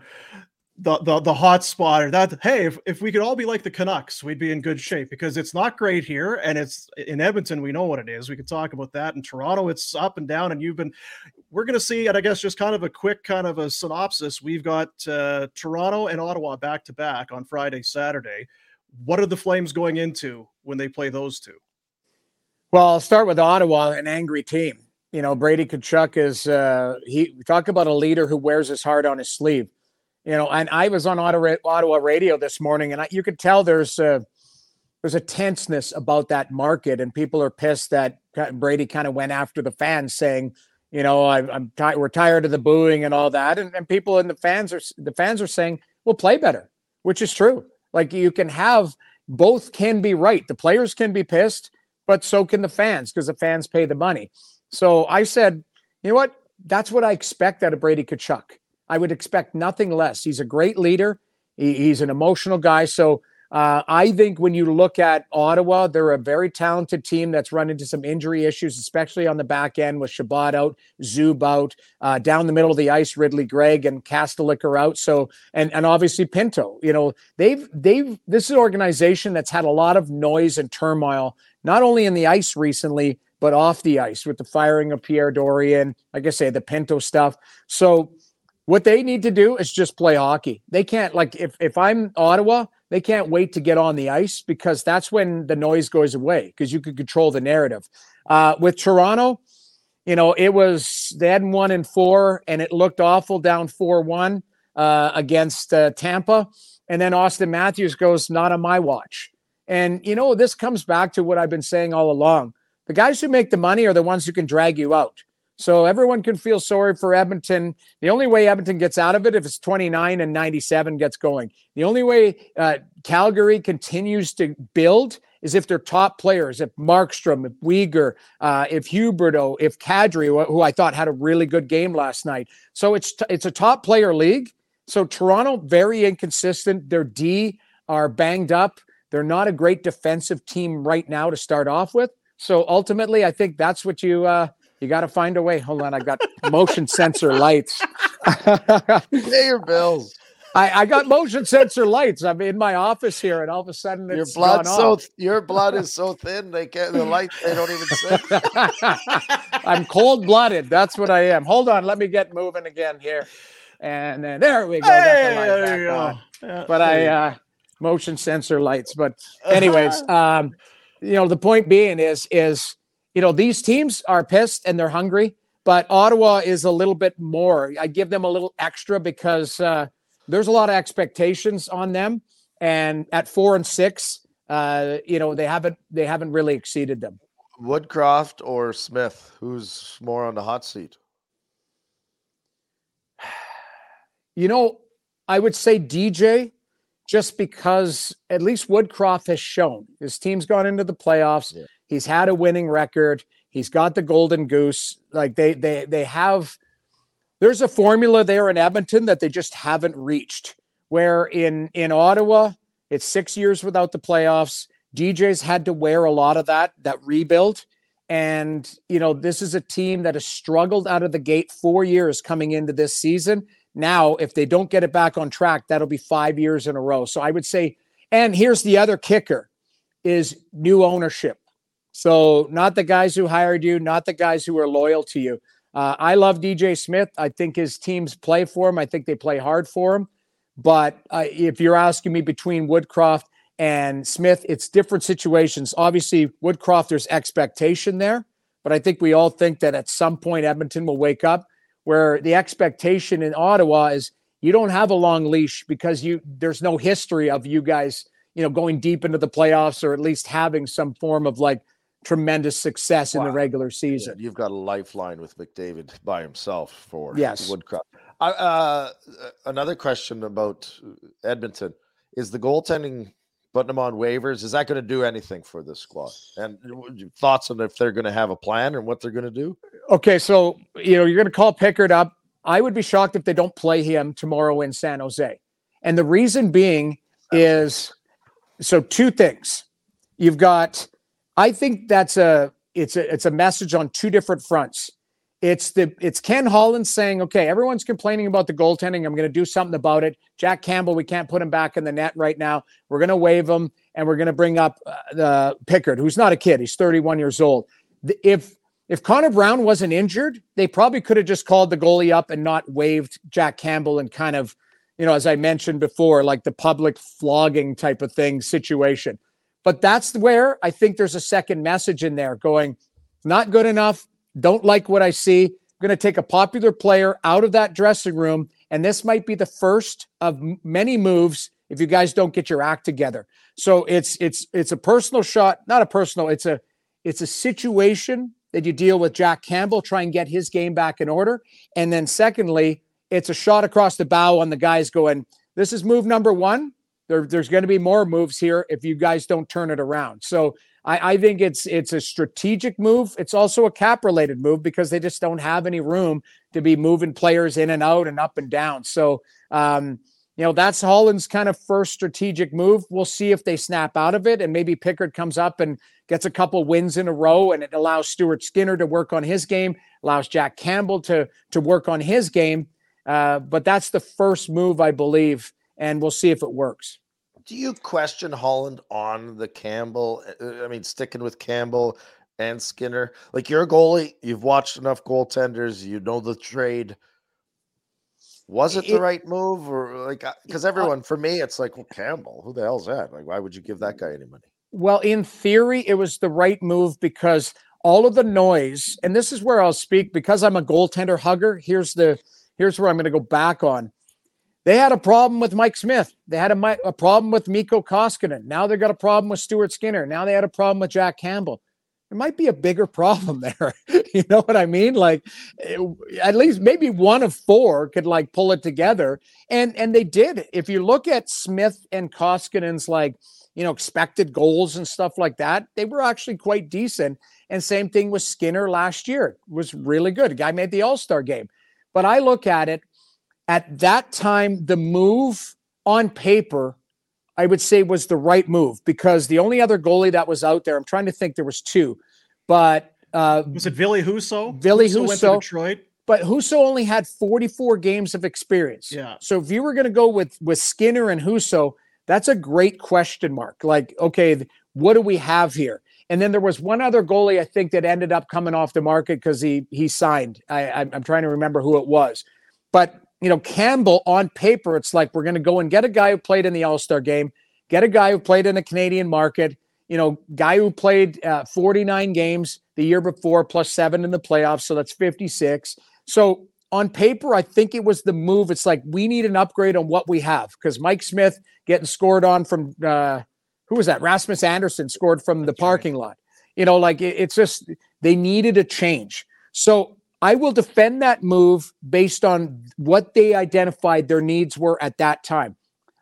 the the, the hot spot or that hey if, if we could all be like the canucks we'd be in good shape because it's not great here and it's in edmonton we know what it is we could talk about that in toronto it's up and down and you've been we're going to see and i guess just kind of a quick kind of a synopsis we've got uh, toronto and ottawa back to back on friday saturday what are the flames going into when they play those two well i'll start with ottawa an angry team you know brady Tkachuk is uh he talk about a leader who wears his heart on his sleeve you know, and I was on Ottawa radio this morning, and I, you could tell there's a there's a tenseness about that market, and people are pissed that Brady kind of went after the fans, saying, you know, I, am t- we're tired of the booing and all that, and, and people and the fans are the fans are saying, we'll play better, which is true. Like you can have both can be right. The players can be pissed, but so can the fans because the fans pay the money. So I said, you know what? That's what I expect out of Brady Tkachuk. I would expect nothing less. He's a great leader. He, he's an emotional guy. So uh, I think when you look at Ottawa, they're a very talented team that's run into some injury issues, especially on the back end with Chabot out, Zub out, uh, down the middle of the ice, Ridly Greig and Kastelic out. So and and obviously Pinto. You know they've they've this is an organization that's had a lot of noise and turmoil, not only in the ice recently, but off the ice with the firing of Pierre Dorion, like I say, the Pinto stuff. So what they need to do is just play hockey. They can't like if if I'm Ottawa, they can't wait to get on the ice because that's when the noise goes away because you can control the narrative. Uh, with Toronto, you know, it was they had one in four and it looked awful down four one uh, against uh, Tampa, and then Austin Matthews goes not on my watch. And you know, this comes back to what I've been saying all along: the guys who make the money are the ones who can drag you out. So everyone can feel sorry for Edmonton. The only way Edmonton gets out of it if it's 29 and 97 gets going. The only way uh, Calgary continues to build is if their top players, if Markstrom, if Weegar, uh, if Huberdeau, if Kadri, who I thought had a really good game last night. So it's t- it's a top player league. So Toronto very inconsistent. Their D are banged up. They're not a great defensive team right now to start off with. So ultimately, I think that's what you uh, you got to find a way. Hold on, I got motion sensor lights. Pay your bills. I, I got motion sensor lights. I'm in my office here, and all of a sudden, your blood so your blood is so thin they can't the lights they don't even see. I'm cold blooded. That's what I am. Hold on, let me get moving again here, and then there we go. Hey, the there you go. Yeah, but I uh, motion sensor lights. But anyways, um, you know the point being is is you know these teams are pissed and they're hungry, but Ottawa is a little bit more. I give them a little extra because. Uh, there's a lot of expectations on them, and at four and six, uh, you know they haven't they haven't really exceeded them. Woodcroft or Smith, who's more on the hot seat? You know, I would say DJ, just because at least Woodcroft has shown his team's gone into the playoffs. Yeah. He's had a winning record. He's got the golden goose. Like they they they have there's a formula there in Edmonton that they just haven't reached. Where in in Ottawa, it's six years without the playoffs. DJ's had to wear a lot of that that rebuild, and you know this is a team that has struggled out of the gate four years coming into this season. Now, if they don't get it back on track, that'll be five years in a row. So I would say, and here's the other kicker: is new ownership. So not the guys who hired you, not the guys who are loyal to you. Uh, I love DJ Smith. I think his teams play for him. I think they play hard for him. But uh, if you're asking me between Woodcroft and Smith, it's different situations. Obviously, Woodcroft, there's expectation there. But I think we all think that at some point Edmonton will wake up where the expectation in Ottawa is you don't have a long leash because you there's no history of you guys, you know, going deep into the playoffs or at least having some form of like tremendous success wow. in the regular season. Yeah, you've got a lifeline with McDavid by himself for yes. Woodcroft. Uh, another question about Edmonton is the goaltending putting them on waivers. Is that going to do anything for this squad? And thoughts on if they're going to have a plan and what they're going to do? Okay, so you know you're going to call Pickard up. I would be shocked if they don't play him tomorrow in San Jose. And the reason being is so two things. You've got I think that's a it's a it's a message on two different fronts. It's the it's Ken Holland saying, okay, everyone's complaining about the goaltending. I'm going to do something about it. Jack Campbell, we can't put him back in the net right now. We're going to waive him, and we're going to bring up uh, the Pickard, who's not a kid. He's 31 years old. If if Connor Brown wasn't injured, they probably could have just called the goalie up and not waived Jack Campbell and kind of, you know, as I mentioned before, like the public flogging type of thing situation. But that's where I think there's a second message in there going, not good enough. Don't like what I see. I'm going to take a popular player out of that dressing room. And this might be the first of many moves if you guys don't get your act together. So it's it's it's a personal shot, not a personal, it's a it's a situation that you deal with Jack Campbell, try and get his game back in order. And then secondly, it's a shot across the bow on the guys going, this is move number one. There, there's going to be more moves here if you guys don't turn it around. So I, I think it's it's a strategic move. It's also a cap related move because they just don't have any room to be moving players in and out and up and down. So um, you know that's Holland's kind of first strategic move. We'll see if they snap out of it, and maybe Pickard comes up and gets a couple wins in a row, and it allows Stuart Skinner to work on his game, allows Jack Campbell to to work on his game. Uh, but that's the first move, I believe, and we'll see if it works. Do you question Holland on the Campbell? Uh, I mean, sticking with Campbell and Skinner. Like you're a goalie, you've watched enough goaltenders, you know the trade. Was it the right move, or like because uh, everyone for me, it's like, well, Campbell, who the hell's that? Like, why would you give that guy any money? Well, in theory, it was the right move because all of the noise, and this is where I'll speak because I'm a goaltender hugger. Here's the here's where I'm going to go back on. They had a problem with Mike Smith. They had a, a problem with Mikko Koskinen. Now they've got a problem with Stuart Skinner. Now they had a problem with Jack Campbell. There might be a bigger problem there. you know what I mean? Like it, at least maybe one of four could like pull it together. And and they did. If you look at Smith and Koskinen's like, you know, expected goals and stuff like that, they were actually quite decent. And same thing with Skinner last year. It was really good. Guy made the All-Star game. But I look at it at that time, the move on paper I would say was the right move because the only other goalie that was out there, I'm trying to think there was two, but uh, was it Ville Husso? Ville Husso, went to Detroit. But Husso only had 44 games of experience. Yeah. So if you were going to go with with Skinner and Husso, that's a great question mark. Like, okay, what do we have here? And then there was one other goalie I think that ended up coming off the market because he he signed. I, I'm trying to remember who it was, but you know, Campbell on paper, it's like we're going to go and get a guy who played in the All Star game, get a guy who played in the Canadian market, you know, guy who played uh, 49 games the year before, plus seven in the playoffs. So that's 56. So on paper, I think it was the move. It's like we need an upgrade on what we have because Mike Smith getting scored on from uh, who was that? Rasmus Andersson scored from the parking lot. You know, like it, it's just they needed a change. So I will defend that move based on what they identified their needs were at that time.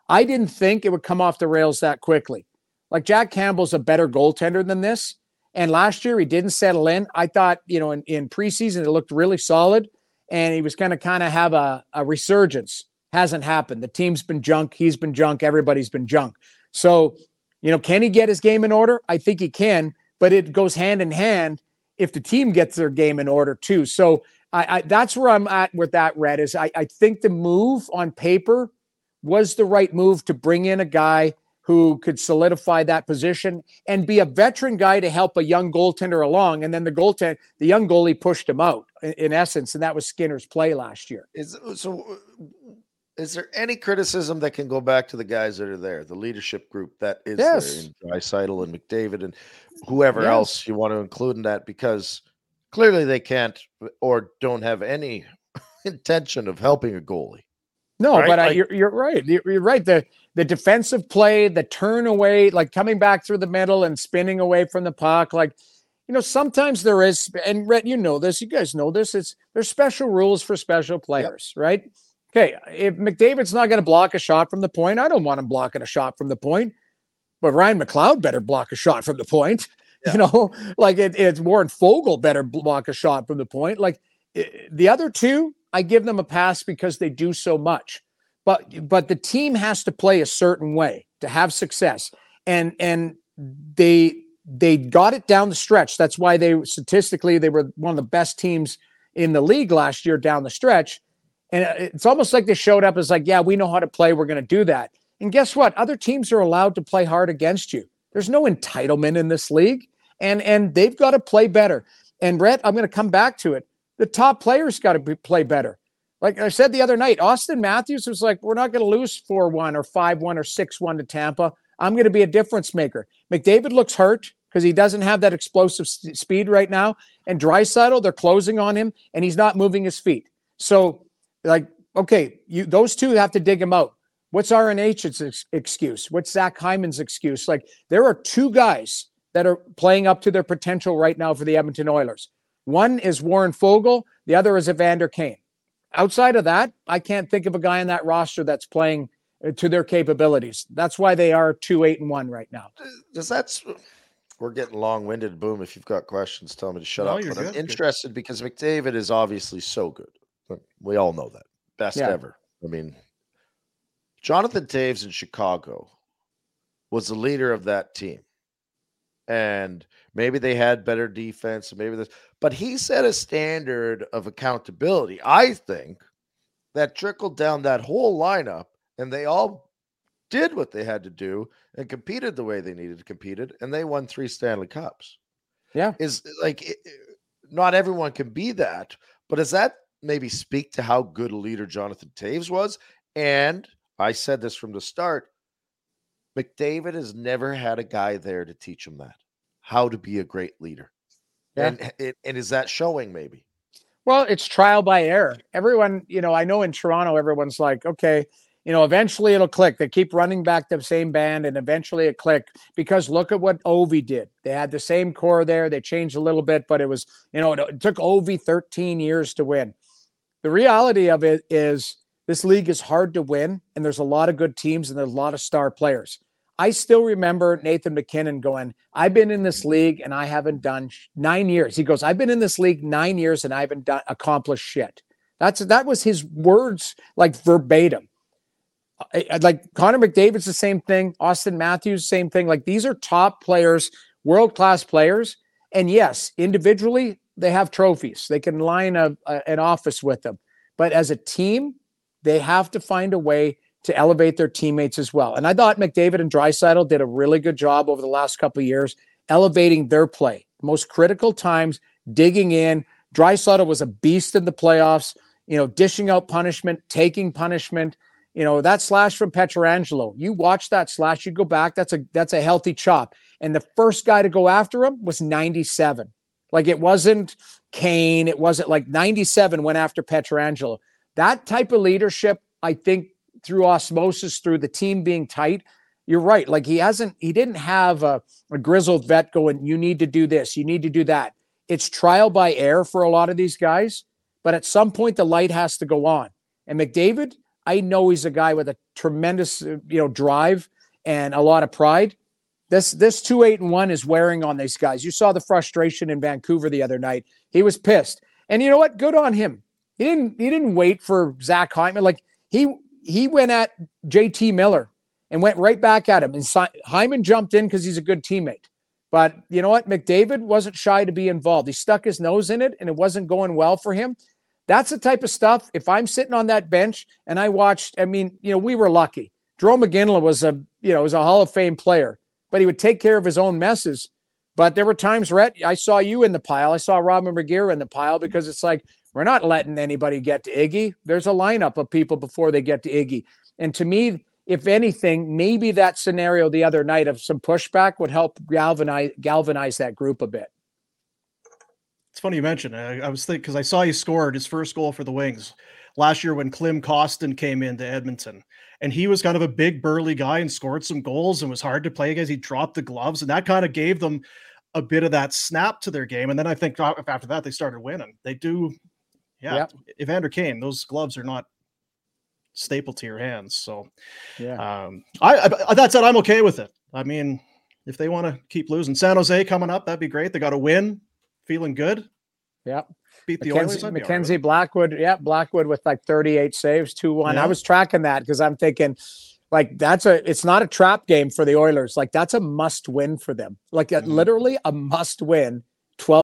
I didn't think it would come off the rails that quickly. Like Jack Campbell's a better goaltender than this. And last year he didn't settle in. I thought, you know, in, in preseason it looked really solid and he was going to kind of have a, a resurgence. Hasn't happened. The team's been junk. He's been junk. Everybody's been junk. So, you know, can he get his game in order? I think he can, but it goes hand in hand if the team gets their game in order too. So I, I that's where I'm at with that. Red is I, I think the move on paper was the right move to bring in a guy who could solidify that position and be a veteran guy to help a young goaltender along. And then the goaltender, the young goalie pushed him out in, in essence, and that was Skinner's play last year. Is so is there any criticism that can go back to the guys that are there, the leadership group that is yes. there, Draisaitl and McDavid and whoever yes. else you want to include in that? Because clearly they can't or don't have any intention of helping a goalie. No, right? but like, you're, you're right. You're, you're, right. The the defensive play, the turn away, like coming back through the middle and spinning away from the puck, like you know, sometimes there is, and Rhett, you know this, you guys know this. It's there's special rules for special players, yep. right? Okay, if McDavid's not going to block a shot from the point, I don't want him blocking a shot from the point. But Ryan McLeod better block a shot from the point. Yeah. You know, like it, it's Warren Foegele better block a shot from the point. Like it, the other two, I give them a pass because they do so much. But but the team has to play a certain way to have success. And and they they got it down the stretch. That's why they statistically they were one of the best teams in the league last year down the stretch. And uh, it's almost like they showed up as like, yeah, we know how to play. We're going to do that. And guess what? Other teams are allowed to play hard against you. There's no entitlement in this league, and and they've got to play better. And Brett, I'm going to come back to it. The top players got to be, play better. Like I said the other night, Austin Matthews was like, "We're not going to lose four one or five one or six one to Tampa. I'm going to be a difference maker." McDavid looks hurt because he doesn't have that explosive speed right now. And Draisaitl, they're closing on him, and he's not moving his feet. So like, okay, you those two have to dig him out. What's RNH's excuse? What's Zach Hyman's excuse? Like, there are two guys that are playing up to their potential right now for the Edmonton Oilers. One is Warren Foegele, the other is Evander Kane. Outside of that, I can't think of a guy on that roster that's playing uh, to their capabilities. That's why they are two, eight, and one right now. Does that? We're getting long-winded. Boom! If you've got questions, tell me to shut no, up. But good, I'm interested good. because McDavid is obviously so good. We all know that. Best yeah. ever. I mean, Jonathan Toews in Chicago was the leader of that team. And maybe they had better defense, maybe this, but he set a standard of accountability, I think, that trickled down that whole lineup, and they all did what they had to do and competed the way they needed to compete, and they won three Stanley Cups. Yeah. Is like it, not everyone can be that, but is that maybe speak to how good a leader Jonathan Toews was. And I said this from the start McDavid has never had a guy there to teach him that, how to be a great leader. Yeah. Eh, and, and is that showing maybe? Well, it's trial by error. Everyone, you know, I know in Toronto, everyone's like, okay, you know, eventually it'll click. They keep running back the same band and eventually it click because look at what Ovi did. They had the same core there. They changed a little bit, but it was, you know, it, it took Ovi 13 years to win. The reality of it is this league is hard to win and there's a lot of good teams and there's a lot of star players. I still remember Nathan MacKinnon going, I've been in this league and I haven't done nine years. He goes, I've been in this league nine years and I haven't done accomplished shit. That's that was his words like verbatim. Like Connor McDavid's the same thing. Austin Matthews, same thing. Like these are top players, world class players. And yes, individually, they have trophies. They can line a, a, uh, an office with them. But as a team, they have to find a way to elevate their teammates as well. And I thought McDavid and Draisaitl did a really good job over the last couple of years elevating their play. Most critical times, digging in. Draisaitl was a beast in the playoffs, you know, dishing out punishment, taking punishment. You know, that slash from Pietrangelo. You watch that slash, you go back, that's a that's a healthy chop. And the first guy to go after him was 97. Like it wasn't Kane, it wasn't like 97 went after Pietrangelo. That type of leadership, I think, through osmosis, through the team being tight, you're right. Like he hasn't, he didn't have a, a grizzled vet going, you need to do this, you need to do that. It's trial by air for a lot of these guys, but at some point the light has to go on. And McDavid, I know he's a guy with a tremendous, uh, you know, drive and a lot of pride. This this two eight and one is wearing on these guys. You saw the frustration in Vancouver the other night. He was pissed, and you know what? Good on him. He didn't he didn't wait for Zach Hyman. Like he he went at JT Miller and went right back at him. And Hyman jumped in because he's a good teammate. But you know what? McDavid wasn't shy to be involved. He stuck his nose in it and it wasn't going well for him. That's the type of stuff. If I'm sitting on that bench and I watched, I mean, you know, we were lucky. Jarome Iginla was a, you know, was a Hall of Fame player, but he would take care of his own messes. But there were times, Rhett, I saw you in the pile. I saw Robin Regehr in the pile because it's like we're not letting anybody get to Iggy. There's a lineup of people before they get to Iggy. And to me, if anything, maybe that scenario the other night of some pushback would help galvanize galvanize that group a bit. It's funny you mentioned. I, I was thinking because I saw he scored his first goal for the Wings last year when Klim Kostin came into Edmonton, and he was kind of a big burly guy and scored some goals and was hard to play against. He dropped the gloves, and that kind of gave them a bit of that snap to their game. And then I think after that they started winning. They do yeah, yep. Evander Kane, those gloves are not staple to your hands. So, yeah, um, I, I that said, I'm okay with it. I mean, if they want to keep losing, San Jose coming up, that'd be great. They got a win, feeling good. Yep. Beat the Mackenzie, Oilers. Mackenzie Blackwood. Yeah, Blackwood with like 38 saves, 2 1. Yeah. I was tracking that because I'm thinking, like, that's a, it's not a trap game for the Oilers. Like, that's a must win for them. Like, mm-hmm. literally a must win. 12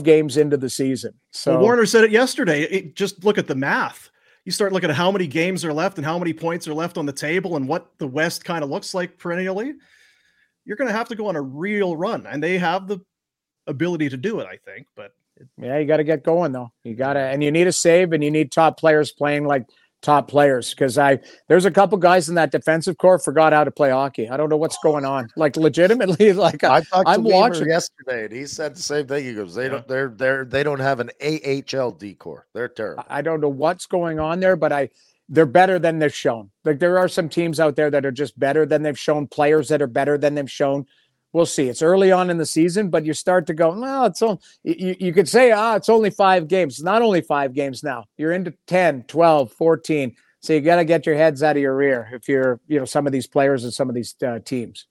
games into the season. So well, Warrener said it yesterday. It, just look at the math. You start looking at how many games are left and how many points are left on the table and what the West kind of looks like perennially. You're going to have to go on a real run, and they have the ability to do it, I think. But Yeah, you got to get going though. You got to, and you need a save, and you need top players playing like top players. Because I there's a couple guys in that defensive core forgot how to play hockey. I don't know what's going on. Like legitimately, like I to watching. yesterday, and he said the same thing. He goes, "They Yeah. don't. They're they're they don't have an AHL decor. They're terrible." I don't know what's going on there, but I they're better than they've shown. Like there are some teams out there that are just better than they've shown, players that are better than they've shown. We'll see. It's early on in the season, but you start to go, well, it's all you, you could say, ah, it's only five games. It's not only five games now. You're into 10, 12, 14. So you got to get your heads out of your rear if you're, you know, some of these players and some of these uh, teams.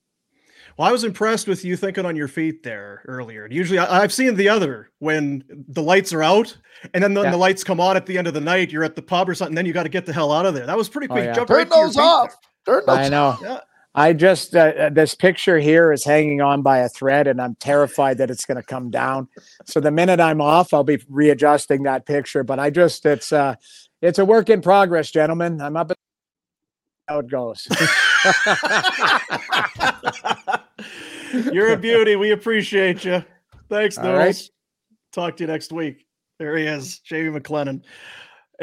Well, I was impressed with you thinking on your feet there earlier. Usually, I, I've seen the other when the lights are out, and then when Yeah. the lights come on at the end of the night, you're at the pub or something. Then you got to get the hell out of there. That was pretty Oh, quick. yeah. Jump Turn right those feet off. Turn those I know. Yeah. I just uh, uh, this picture here is hanging on by a thread, and I'm terrified that it's going to come down. So the minute I'm off, I'll be readjusting that picture. But I just it's uh it's a work in progress, gentlemen. I'm up. At how it goes. You're a beauty. We appreciate you. Thanks, All Noodles. right. Talk to you next week. There he is, Jamie McLennan.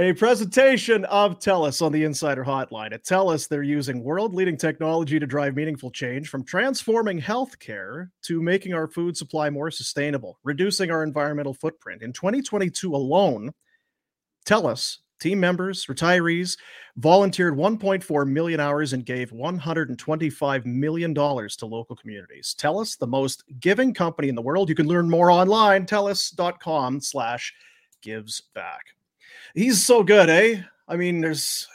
A presentation of TELUS on the Insider Hotline. At TELUS, they're using world leading technology to drive meaningful change from transforming healthcare to making our food supply more sustainable, reducing our environmental footprint. In 2022 alone, TELUS, team members, retirees, volunteered 1.4 million hours and gave 125 million dollars to local communities. TELUS, the most giving company in the world. You can learn more online, telus.com slash gives back. He's so good, eh? I mean, there's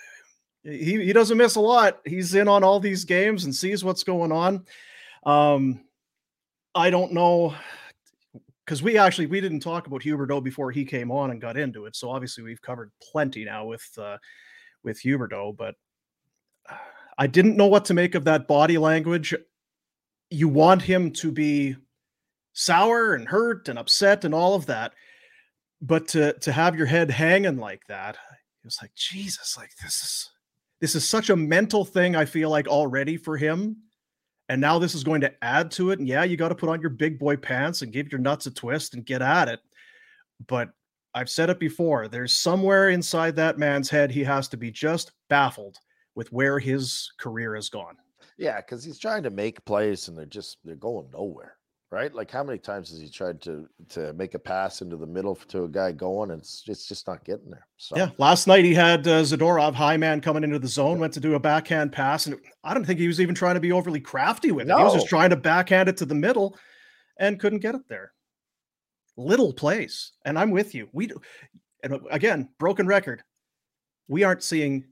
he, he doesn't miss a lot. He's in on all these games and sees what's going on. Um, I don't know because we actually we didn't talk about Huberdeau before he came on and got into it. So obviously we've covered plenty now with uh, with Huberdeau, but uh, I didn't know what to make of that body language. You want him to be sour and hurt and upset and all of that, but to to have your head hanging like that, it was like Jesus, like this is this is such a mental thing. I feel like already for him. And now this is going to add to it. And yeah, you got to put on your big boy pants and give your nuts a twist and get at it. But I've said it before there's somewhere inside that man's head, he has to be just baffled with where his career has gone. Yeah, because he's trying to make plays and they're just they're going nowhere, right? Like how many times has he tried to to make a pass into the middle to a guy going and it's it's just not getting there. So Yeah. Last night he had uh, Zadorov, high man, coming into the zone, went to do a backhand pass. And I don't think he was even trying to be overly crafty with it. He was just trying to backhand it to the middle and couldn't get it there. Little plays. And I'm with you. We, do- and again, broken record. We aren't seeing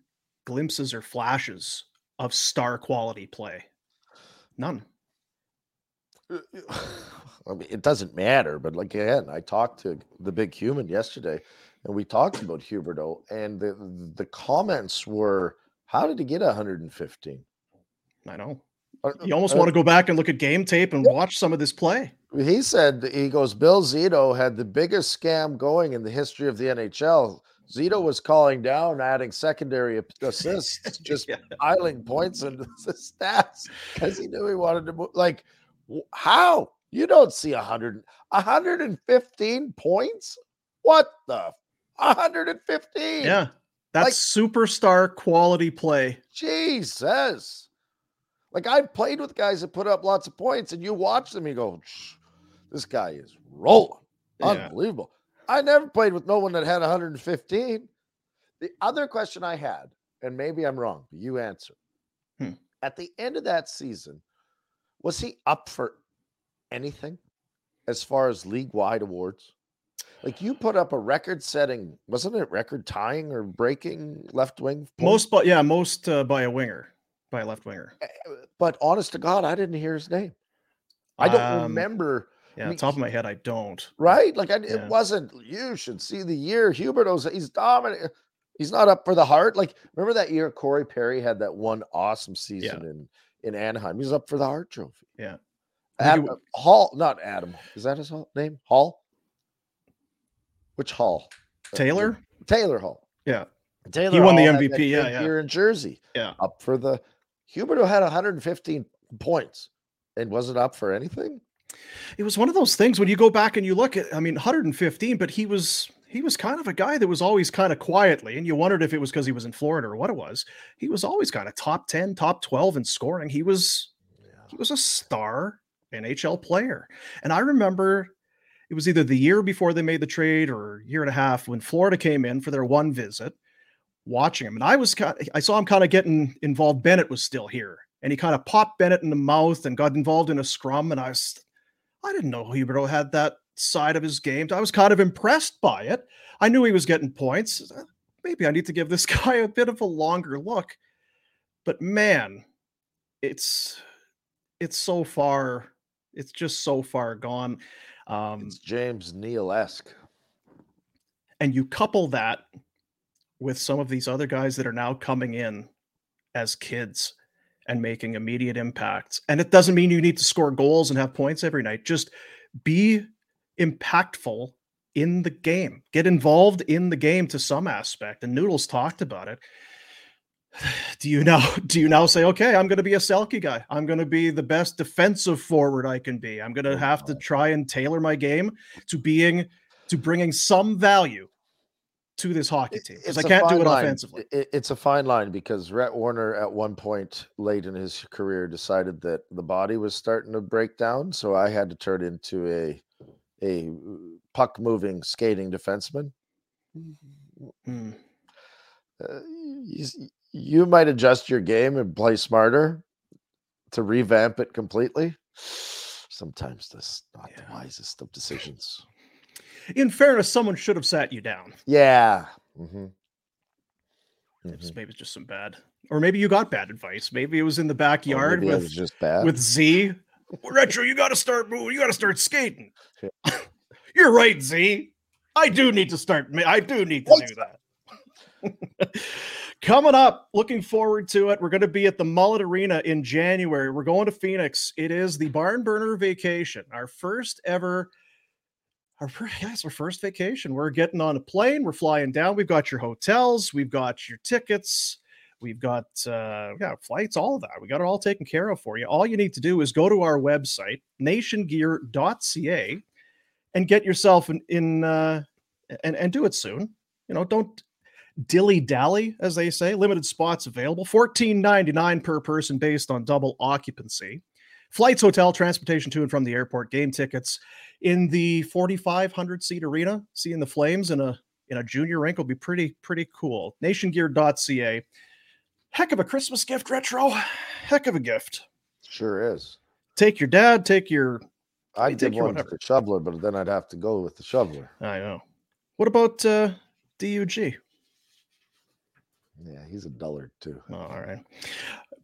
glimpses or flashes of star quality play. None. I mean, it doesn't matter, but like again, I talked to the big human yesterday, and we talked about Huberdeau, and the the comments were, "How did he get 115?" I know. Uh, You almost uh, want to go back and look at game tape and watch some of this play. He said he goes, Bill Zito had the biggest scam going in the history of the NHL. Zito was calling down, adding secondary assists, just Yeah. piling points into the stats because he knew he wanted to move. Like, how? You don't see 100, 115 points? What the? 115? Yeah. That's Like- superstar quality play. Jesus. Like I've played with guys that put up lots of points, and you watch them, you go, "Shh, this guy is rolling. Yeah. Unbelievable. I never played with no one that had 115. The other question I had, and maybe I'm wrong, but you answer. Hmm. At the end of that season, was he up for anything as far as league wide awards? Like you put up a record setting, wasn't it record tying or breaking left wing? points? Most, but yeah, most uh, by a winger, by a left winger. but honest to God, I didn't hear his name. I don't Um, remember, Yeah, mean, top of my head, I don't. right? Like I, Yeah. it wasn't. You should see the year Huberdeau's. He's dominant. He's not up for the Hart. Like remember that year Corey Perry had that one awesome season in in Anaheim. He's up for the Hart Trophy. Yeah. Adam, Hall, not Adam. Is that his name? Hall. Which Hall? Uh, Taylor? Taylor Hall. Yeah. Taylor. he won the Hall had MVP, yeah, yeah. Year in Jersey. Yeah. Up for the Huberdeau had 115 points and wasn't up for anything. It was one of those things when you go back and you look at, I mean, 115, but he was he was kind of a guy that was always kind of quietly, and you wondered if it was because he was in Florida or what it was. He was always kind of top 10, top 12 in scoring. He was he was a star NHL player. And I remember it was either the year before they made the trade or year and a half when Florida came in for their one visit, watching him. And I was kind of, I saw him kind of getting involved. Bennett was still here. And he kind of popped Bennett in the mouth and got involved in a scrum. And I was I didn't know Huberdeau had that side of his game. I was kind of impressed by it. I knew he was getting points. Maybe I need to give this guy a bit of a longer look. But man, it's it's so far. It's just so far gone. Um, it's James Neal esque. And you couple that with some of these other guys that are now coming in as kids and making immediate impacts. And it doesn't mean you need to score goals and have points every night. Just be impactful in the game. Get involved in the game to some aspect. And Noodles talked about it. Do you now do you now say, okay, I'm gonna be a Selke guy. I'm gonna be the best defensive forward I can be. I'm gonna oh, have to try and tailor my game to being to bringing some value to this hockey team because I can't do it line. offensively. It's a fine line because Rhett Warrener at one point late in his career decided that the body was starting to break down, so I had to turn into a a puck moving skating defenseman. Mm. Uh, you, you might adjust your game and play smarter to revamp it completely. Sometimes that's not yeah. the wisest of decisions in fairness, someone should have sat you down. Yeah. Mm-hmm. Mm-hmm. Maybe it's just some bad, or maybe you got bad advice. Maybe it was in the backyard with just bad with Z. Retro, you got to start moving. You got to start skating. Yeah. You're right, Z. I do need to start. I do need to what? do that. Coming up, looking forward to it. We're going to be at the Mullet Arena in January. We're going to Phoenix. It is the Barn Burner Vacation, our first ever our first, yeah, our first vacation. We're getting on a plane. We're flying down. We've got your hotels. We've got your tickets. We've got uh, yeah, flights, all of that. We got it all taken care of for you. All you need to do is go to our website, nationgear.ca, and get yourself in, in uh, and, and do it soon. You know, don't dilly dally, as they say. Limited spots available, fourteen ninety nine per person based on double occupancy. Flights, hotel, transportation to and from the airport, game tickets in the 4,500 seat arena. Seeing the Flames in a in a junior rink will be pretty pretty cool. Nationgear.ca. Heck of a Christmas gift, retro. Heck of a gift. Sure is. Take your dad. Take your. I'd give one to the shoveler, but then I'd have to go with the shoveler. I know. What about uh, DUG? Yeah, he's a dullard too. all right.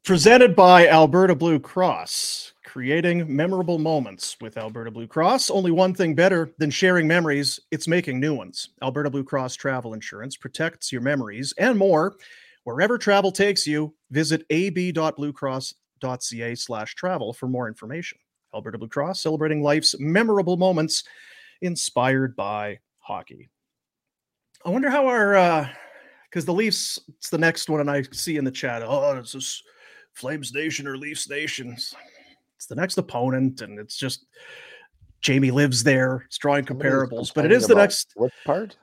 Presented by Alberta Blue Cross creating memorable moments with Alberta Blue Cross. Only one thing better than sharing memories, it's making new ones. Alberta Blue Cross Travel Insurance protects your memories and more. Wherever travel takes you, visit ab.bluecross.ca slash travel for more information. Alberta Blue Cross celebrating life's memorable moments inspired by hockey. I wonder how our because uh, the Leafs, it's the next one, and I see in the chat, oh, it's this Flames Nation or Leafs Nation it's the next opponent, and it's just Jamie lives there. It's drawing comparables, but it is the next. What part?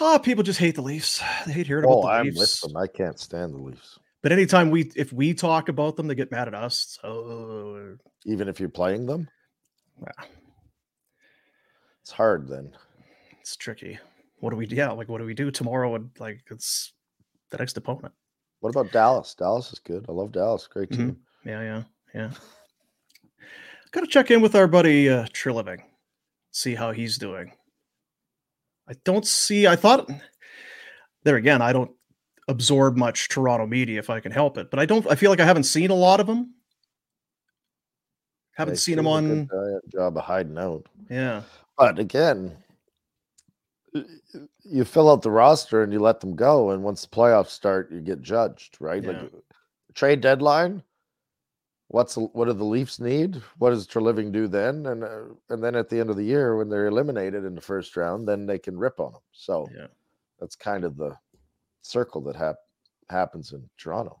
Ah, oh, people just hate the Leafs. They hate hearing oh, about the I'm Leafs. with them. I can't stand the Leafs. But anytime we, if we talk about them, they get mad at us. So even if you're playing them, yeah, it's hard. Then it's tricky. What do we? Yeah, like what do we do tomorrow? And like it's the next opponent. What about Dallas? Dallas is good. I love Dallas. Great mm-hmm. team. Mm-hmm. Yeah, yeah, yeah. Got to check in with our buddy uh, Treliving, see how he's doing. I don't see. I thought there again. I don't absorb much Toronto media if I can help it, but I don't. I feel like I haven't seen a lot of them. Haven't they seen them on job of hiding out. Yeah, but again, you fill out the roster and you let them go, and once the playoffs start, you get judged, right? Yeah. Like trade deadline what's what do the Leafs need? What does Treliving do then? And uh, and then at the end of the year, when they're eliminated in the first round, then they can rip on them. So yeah. that's kind of the circle that hap- happens in Toronto.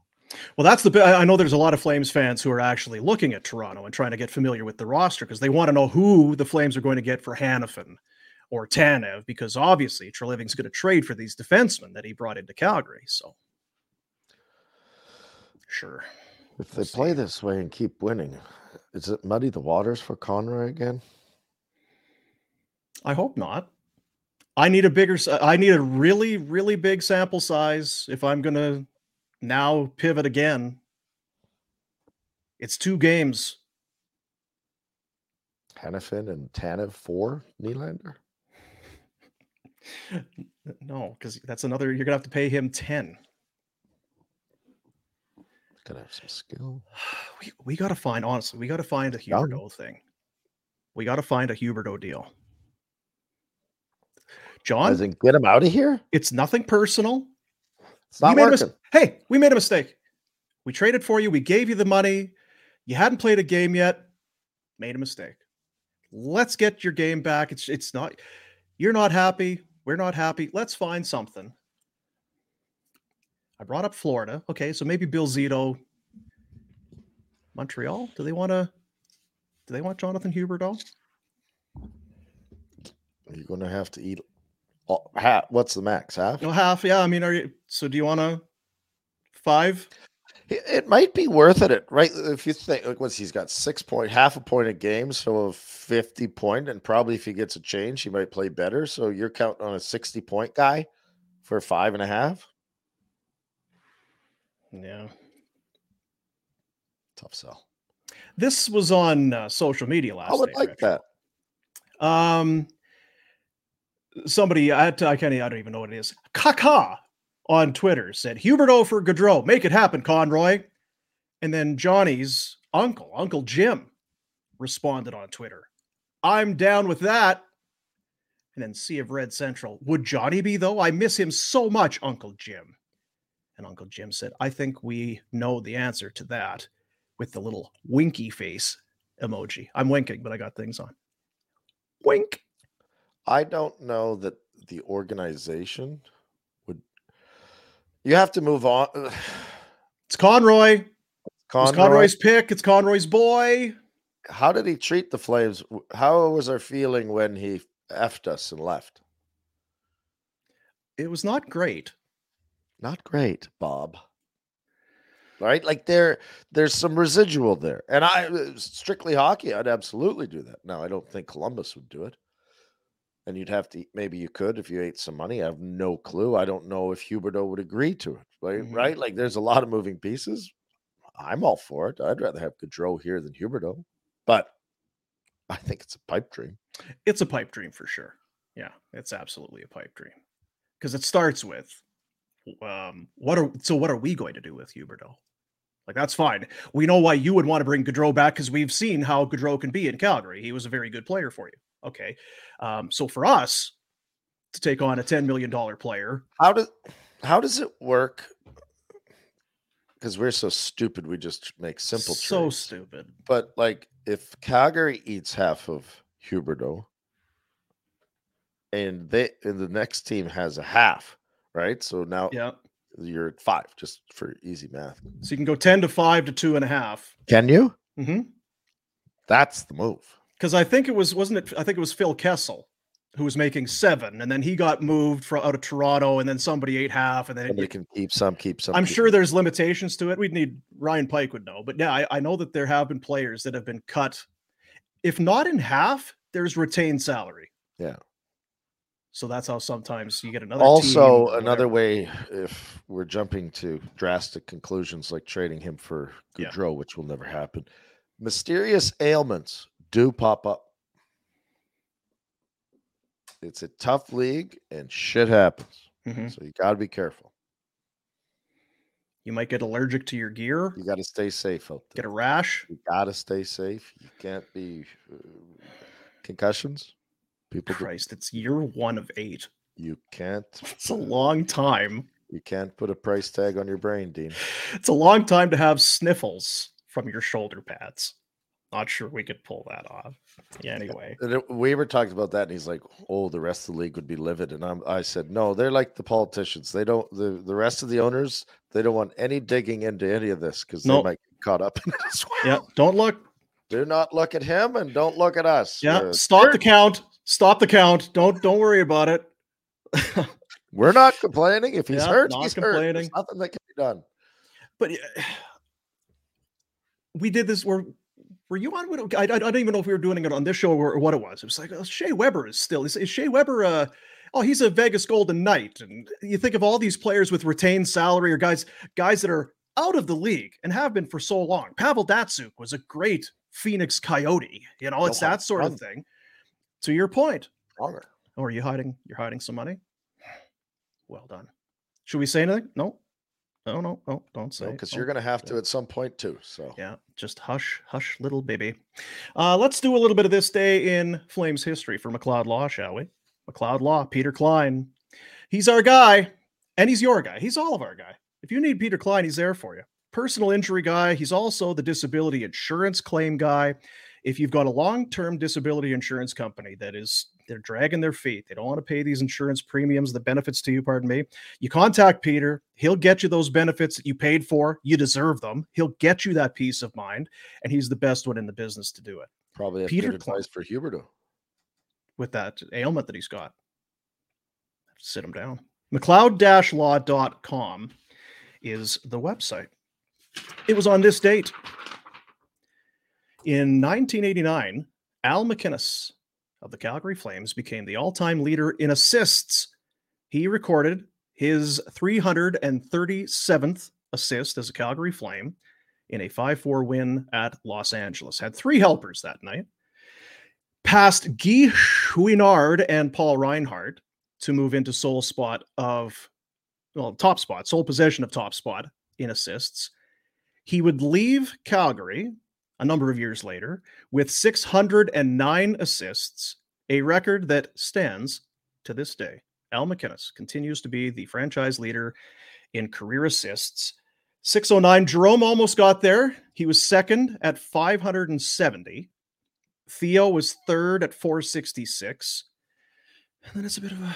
Well, that's the bit. I know there's a lot of Flames fans who are actually looking at Toronto and trying to get familiar with the roster because they want to know who the Flames are going to get for Hanifin or Tanev because obviously Treliving's going to trade for these defensemen that he brought into Calgary. So, sure. If they play this way and keep winning, is it muddy the waters for Conroy again? I hope not. I need a bigger. I need a really, really big sample size if I'm going to now pivot again. It's two games. Hanifin and Tanev for Nylander? No, because that's another. You're gonna have to pay him ten. Gotta have some skill. We we gotta find honestly. We gotta find a Huberdeau thing. We gotta find a Huberdeau deal. John, in, get him out of here. it's nothing personal. It's not We working. mis- hey, we made a mistake. We traded for you. We gave you the money. You hadn't played a game yet. Made a mistake. Let's get your game back. It's it's not. You're not happy. We're not happy. Let's find something. I brought up Florida. Okay, so maybe Bill Zito. Montreal. Do they want to? Do they want Jonathan Huberdeau? You're gonna have to eat. All, half, what's the max? Half. No half. Yeah. I mean, are you? So do you want to? Five. It, might be worth it, right? If you think, like, what's he's got six point, half a point a game, so a fifty point, and probably if he gets a change, he might play better. So you're counting on a sixty point guy for five and a half. Yeah. Tough sell. This was on uh, social media last I would night, like Rich. that. Um, somebody I had to, I can't I don't even know what it is. Kaka on Twitter said Huberdeau for Gaudreau, make it happen, Conroy. And then Johnny's uncle, Uncle Jim, responded on Twitter. I'm down with that. And then Sea of Red Central. Would Johnny be though? I miss him so much, Uncle Jim. And Uncle Jim said, I think we know the answer to that with the little winky face emoji. I'm winking, but I got things on. Wink. I don't know that the organization would. You have to move on. It's Conroy. It's Conroy's pick. It's Conroy's boy. how did he treat the Flames? How was our feeling when he effed us and left? It was not great. Not great, Bob. Right? Like there, there's some residual there. And I uh, strictly hockey, I'd absolutely do that. Now I don't think Columbus would do it. And you'd have to maybe you could if you ate some money. I have no clue. I don't know if Huberdeau would agree to it. Right? Mhm. Right? Like there's a lot of moving pieces. I'm all for it. I'd rather have Gaudreau here than Huberdeau. But I think it's a pipe dream. It's a pipe dream for sure. Yeah, it's absolutely a pipe dream. Because it starts with um what are so what are we going to do with Huberdeau? Like that's fine. We know why you would want to bring Gaudreau back because we've seen how Gaudreau can be in Calgary. He was a very good player for you. Okay. Um, so for us to take on a $10 million player, How does how does it work? Because we're so stupid, we just make simple so trades. stupid. But like, if Calgary eats half of Huberdeau, and they and the next team has a half, right? So now Yeah. you're at five, just for easy math. So you can go 10 to 5 to two and a half. Can you? Mm-hmm. That's the move. because I think it was wasn't it? I think it was Phil Kessel who was making seven, and then he got moved from out of Toronto, and then somebody ate half, and then Somebody can keep some, keep some. I'm keep sure there's limitations to it. We'd need Ryan Pike would know, but yeah, I, I know that there have been players that have been cut, if not in half, there's retained salary. Yeah. So that's how sometimes you get another. Also, another way, if we're jumping to drastic conclusions like trading him for Yeah. Which will never happen, mysterious ailments do pop up. It's a tough league and shit happens. Mhm. So you got to be careful. You might get allergic to your gear, You got to stay safe out get a rash. You got to stay safe. You can't be uh, concussions. People, do- Christ, it's year one of eight. you can't. It's a long time. You can't put a price tag on your brain, Dean. It's a long time to have sniffles from your shoulder pads. Not sure we could pull that off. Yeah, anyway. Weaver talked about that, and he's like, "Oh, the rest of the league would be livid." And I'm, I said, "No, they're like the politicians. They don't. The the rest of the owners, they don't want any digging into any of this because Nope. they might get caught up in it as well. Yeah, don't look. Do not look at him, and don't look at us. Yeah, stop the count. Stop the count. Don't don't worry about it. we're not complaining. If he's Yeah, hurt, he's hurt. There's nothing that can be done. but uh, we did this. Were were you on? with- I, I don't even know if we were doing it on this show or, or what it was. It was like oh, Shea Weber is still. Is, is Shea Weber? Uh, oh, he's a Vegas Golden Knight, and you think of all these players with retained salary or guys guys that are out of the league and have been for so long. Pavel Datsyuk was a great Phoenix Coyote. You know, it's No, that sort of thing. To your point, Wronger. Oh, are you hiding? You're hiding some money. Well done. Should we say anything? No. No, no, no. Don't say. because no. you're going to have to at some point too. So Yeah, just hush, hush, little baby. Uh, let's do a little bit of this day in Flames history for McLeod Law, shall we? McLeod Law, Peter Klein. He's our guy, and he's your guy. He's all of our guy. If you need Peter Klein, he's there for you. Personal injury guy. He's also the disability insurance claim guy. If you've got a long-term disability insurance company that is they're dragging their feet, they don't want to pay these insurance premiums, the benefits to you, pardon me. You contact Peter. He'll get you those benefits that you paid for. You deserve them. He'll get you that peace of mind, and he's the best one in the business to do it probably Peter good Klein. advice for Huberdeau. with that ailment that he's got. Sit him down. McLeod-law.com is the website. It was on this date. In 1989, Al MacInnis of the Calgary Flames became the all-time leader in assists. He recorded his 337th assist as a Calgary Flame in a 5-4 win at Los Angeles. Had three helpers that night past Guy Chouinard and Paul Reinhardt to move into sole spot of, well, top spot, sole possession of top spot in assists. He would leave Calgary a number of years later with 609 assists, a record that stands to this day. Al MacInnis continues to be the franchise leader in career assists. 609, Jarome almost got there. He was second at 570. Theo was third at 466. And then it's a bit of a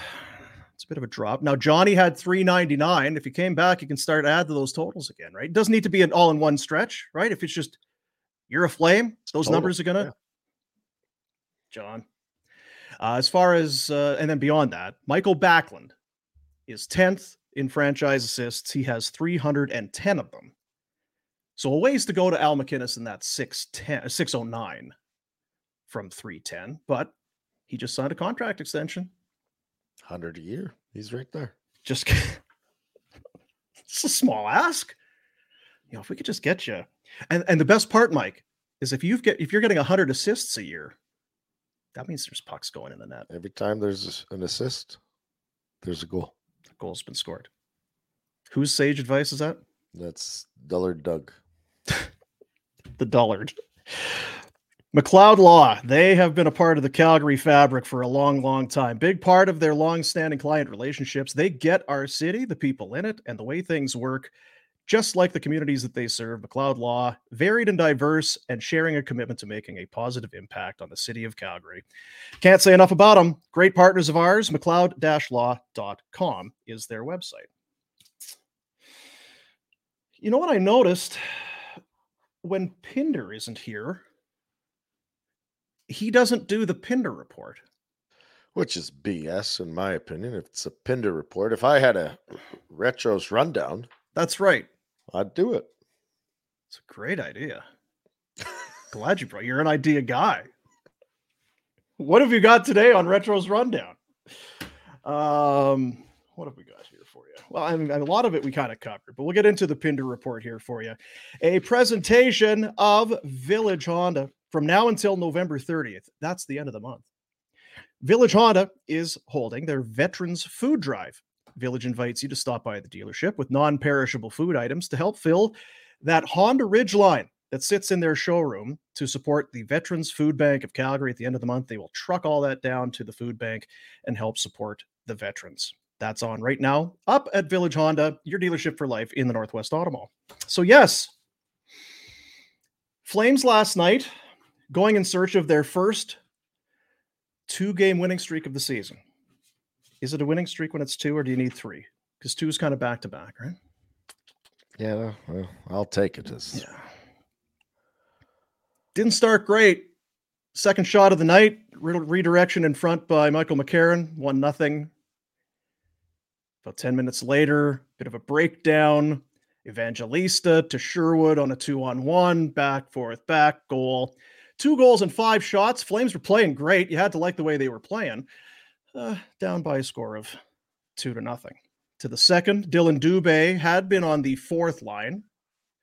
it's a bit of a drop. Now Johnny had 399. If he came back, you can start add to those totals again, right? It doesn't need to be an all in one stretch, right? If it's just you're a flame, those Total, numbers are gonna yeah. John. Uh, as far as uh, and then beyond that, Michael Backlund is 10th in franchise assists. He has 310 of them. So a ways to go to Al MacInnis in that 610 609 from 310, but he just signed a contract extension. Hundred a year. He's right there. Just it's a small ask. You know, if we could just get you. And and the best part, Mike, is if you've get if you're getting 100 assists a year, that means there's pucks going in the net. Every time there's an assist, there's a goal. The goal's been scored. Whose sage advice is that? That's Dullard Doug. the dullard. McLeod Law, they have been a part of the Calgary fabric for a long, long time. Big part of their long-standing client relationships. They get our city, the people in it, and the way things work, just like the communities that they serve. McLeod Law, varied and diverse, and sharing a commitment to making a positive impact on the city of Calgary. Can't say enough about them. Great partners of ours. McLeod-law.com is their website. You know what I noticed? when Pinder isn't here, he doesn't do the Pinder report. Which is BS in my opinion. If it's a Pinder report, if I had a retros rundown, That's right. I'd do it. It's a great idea. Glad you brought. You're an idea guy. What have you got today on Retro's rundown? Um, what have we got here for you? Well, I mean, a lot of it we kind of covered, but we'll get into the Pinder report here for you. A presentation of Village Honda from now until November 30th. That's the end of the month. Village Honda is holding their Veterans Food Drive. Village invites you to stop by the dealership with non perishable food items to help fill that Honda Ridgeline that sits in their showroom to support the Veterans Food Bank of Calgary at the end of the month. They will truck all that down to the food bank and help support the veterans. That's on right now up at Village Honda, your dealership for life in the Northwest Auto Mall. So, yes, Flames last night going in search of their first two game winning streak of the season. Is it a winning streak when it's two, or do you need three? Because two is kind of back to back, right? Yeah, well, I'll take it as Yeah. Didn't start great. Second shot of the night, re- redirection in front by Michael McCarron, one nothing. About 10 minutes later, bit of a breakdown. Evangelista to Sherwood on a two on one, back, forth, back, goal. Two goals and five shots. Flames were playing great. You had to like the way they were playing. Uh, down by a score of two to nothing. To the second, Dylan Dubé had been on the fourth line,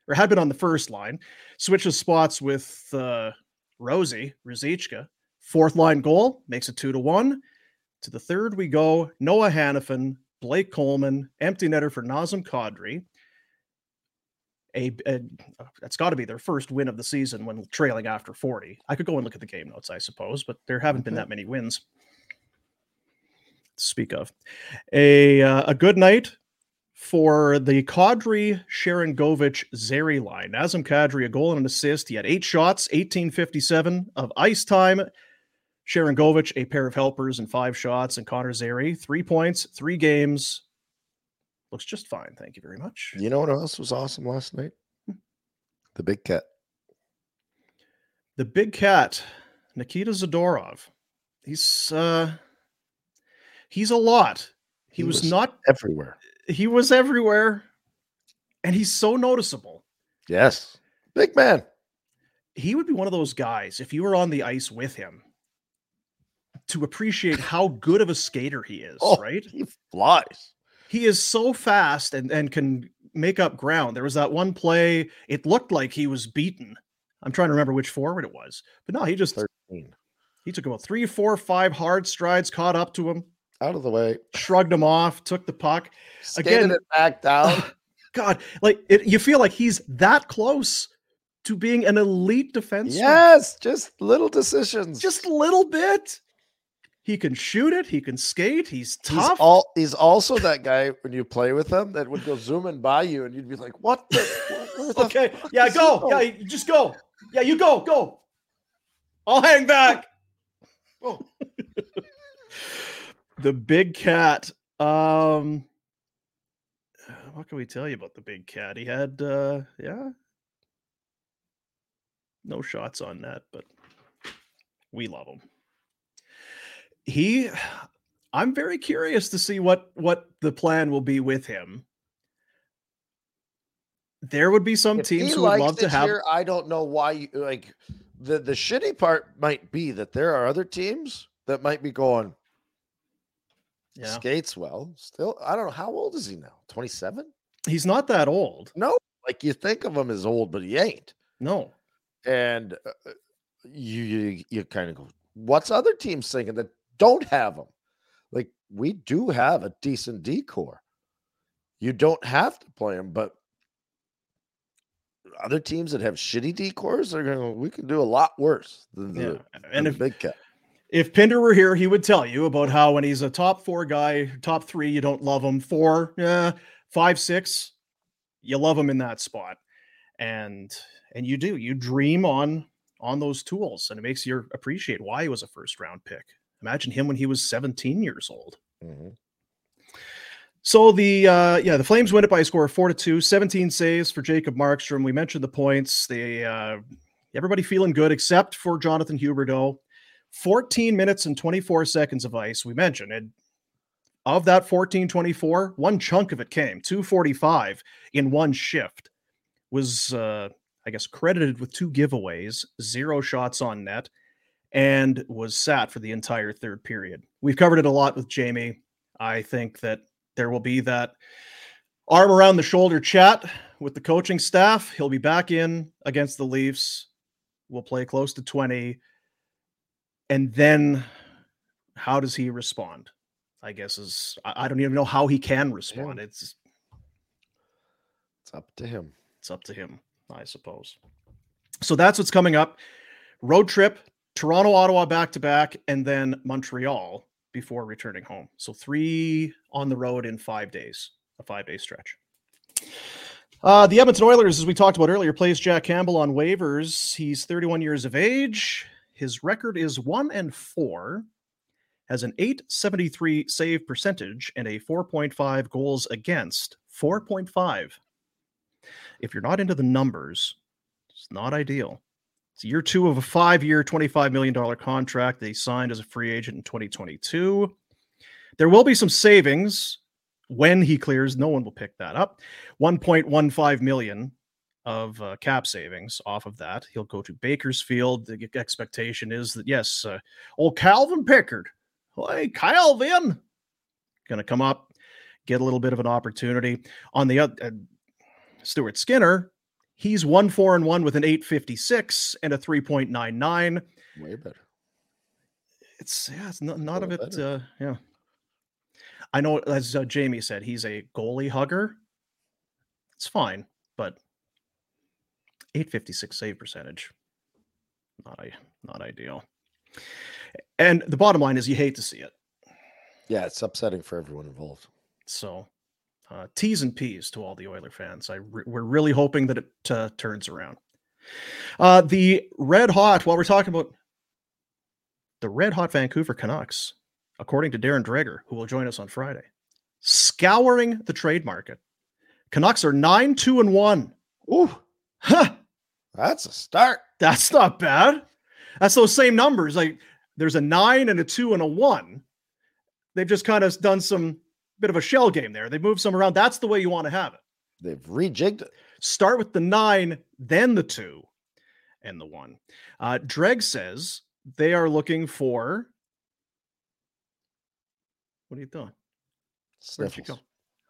or had been on the first line, switches spots with uh, Rosie Ruzicka. Fourth line goal makes it two to one. To the third, we go Noah Hanifin, Blake Coleman, empty netter for Nazem Kadri. A, a that's got to be their first win of the season when trailing after 40. I could go and look at the game notes, I suppose, but there haven't been that many wins. Speak of a uh, a good night for the Kadri Sharon Govich Zary line. Nazem Kadri, a goal and an assist. He had eight shots, 1857 of ice time. Sharangovich, a pair of helpers and five shots. And Connor Zary, three points, three games. Looks just fine. Thank you very much. You know what else was awesome last night? The big cat. The big cat, Nikita Zadorov. He's uh he's a lot. He, He was, was- not Everywhere. he was everywhere. And he's so noticeable. Yes. Big man. he would be one of those guys if you were on the ice with him to appreciate how good of a skater he is, Oh, right? He flies. He is so fast and and can make up ground. There was that one play, it looked like he was beaten. I'm trying to remember which forward it was. But no, he just 13. he took about three, four, five hard strides, caught up to him, Out of the way. shrugged him off, took the puck. Skated Again- it back down. God, like it, you feel like he's that close to being an elite defenseman. yes. Just little decisions. just a little bit. He can shoot it. He can skate. He's He's tough. all he's also that guy when you play with him that would go zooming by you and you'd be like, what the the okay. Yeah, go. going?" Yeah, you just go. Yeah, you go. Go. I'll hang back. Oh. the big cat. Um, what can we tell you about the big cat? He had, uh, yeah, no shots on that, but we love him. He, I'm very curious to see what what the plan will be with him. There would be some If teams who would love to have. I don't know why you like the the shitty part might be that there are other teams that might be going Yeah, skates well. Still, I don't know how old is he now? 27? he's not that old. No, like you think of him as old, but he ain't. No, And uh, uh, you you, you kind of go, what's other teams thinking that don't have him? Like we do have a decent D core. You don't have to play him, but other teams that have shitty D cores are going. We can do a lot worse than the, yeah, and if big cat. If Pinder were here, he would tell you about how when he's a top four guy, top three, you don't love him. Four, yeah, five, six, you love him in that spot, and and you do. You dream on on those tools, and it makes you appreciate why he was a first round pick. Imagine him when he was 17 years old. Mhm. So the uh yeah, the Flames win it by a score of four to two, 17 saves for Jacob Markstrom. We mentioned the points. They uh everybody feeling good except for Jonathan Huberdeau. 14 minutes and 24 seconds of ice. We mentioned it. Of that 14 24, one chunk of it came 245 in one shift. Was uh I guess credited with two giveaways, zero shots on net, and was sat for the entire third period. We've covered it a lot with Jamie. I think that there will be that arm around the shoulder chat with the coaching staff. He'll be back in against the Leafs. We'll play close to 20. And then how does he respond? I guess is I I don't even know how he can respond. It's It's up to him. it's up to him, I suppose. So that's what's coming up. Road trip, Toronto, Ottawa back to back, and then Montreal before returning home. So three on the road in five days, a five day stretch. Uh, the Edmonton Oilers, as we talked about earlier, plays Jack Campbell on waivers. He's 31 years of age. His record is one and four, has an 873 save percentage and a 4.5 goals against. 4.5. If you're not into the numbers, it's not ideal. It's year two of a five year, $25 million contract that he signed as a free agent in 2022. There will be some savings when he clears. No one will pick that up. 1.15 million of uh, cap savings off of that. He'll go to Bakersfield. The expectation is that, yes, uh, old Calvin Pickard, hey, Calvin, going to come up, get a little bit of an opportunity. On the other, uh, Stuart Skinner, he's one four and one with an 856 and a 3.99. Way better. It's yeah, it's not, not of it. Uh, yeah. I know, as uh, Jamie said, he's a goalie hugger. It's fine, 856 save percentage, not not ideal. And the bottom line is, you hate to see it. Yeah, it's upsetting for everyone involved. So, uh, T's and P's to all the Oiler fans. I re- we're really hoping that it uh, turns around. Uh, the red hot. While we're talking about the red hot Vancouver Canucks, according to Darren Dreger, who will join us on Friday, scouring the trade market. Canucks are nine two and one. Ooh, Huh, that's a start. that's not bad. That's those same numbers. Like there's a nine and a two and a one. They've just kind of done some bit of a shell game there. They moved some around. That's the way you want to have it. They've rejigged it. Start with the nine, then the two, and the one. Uh, Dreg says they are looking for. What are you doing? Where'd you go?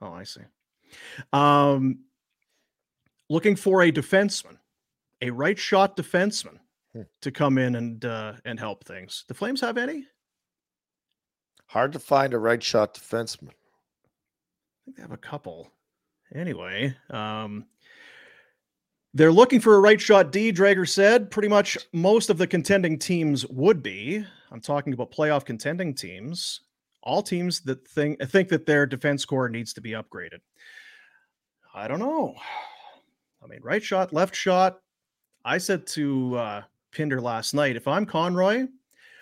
Oh, I see. Um, looking for a defenseman, a right shot defenseman Hmm. to come in and uh, and help things. The Flames have any? Hard to find a right shot defenseman. I think they have a couple. Anyway, um, they're looking for a right shot D, Dreger said. Pretty much most of the contending teams would be. I'm talking about playoff contending teams. All teams that think think that their defense core needs to be upgraded. I don't know. I mean, right shot, left shot. I said to uh, Pinder last night, if I'm Conroy,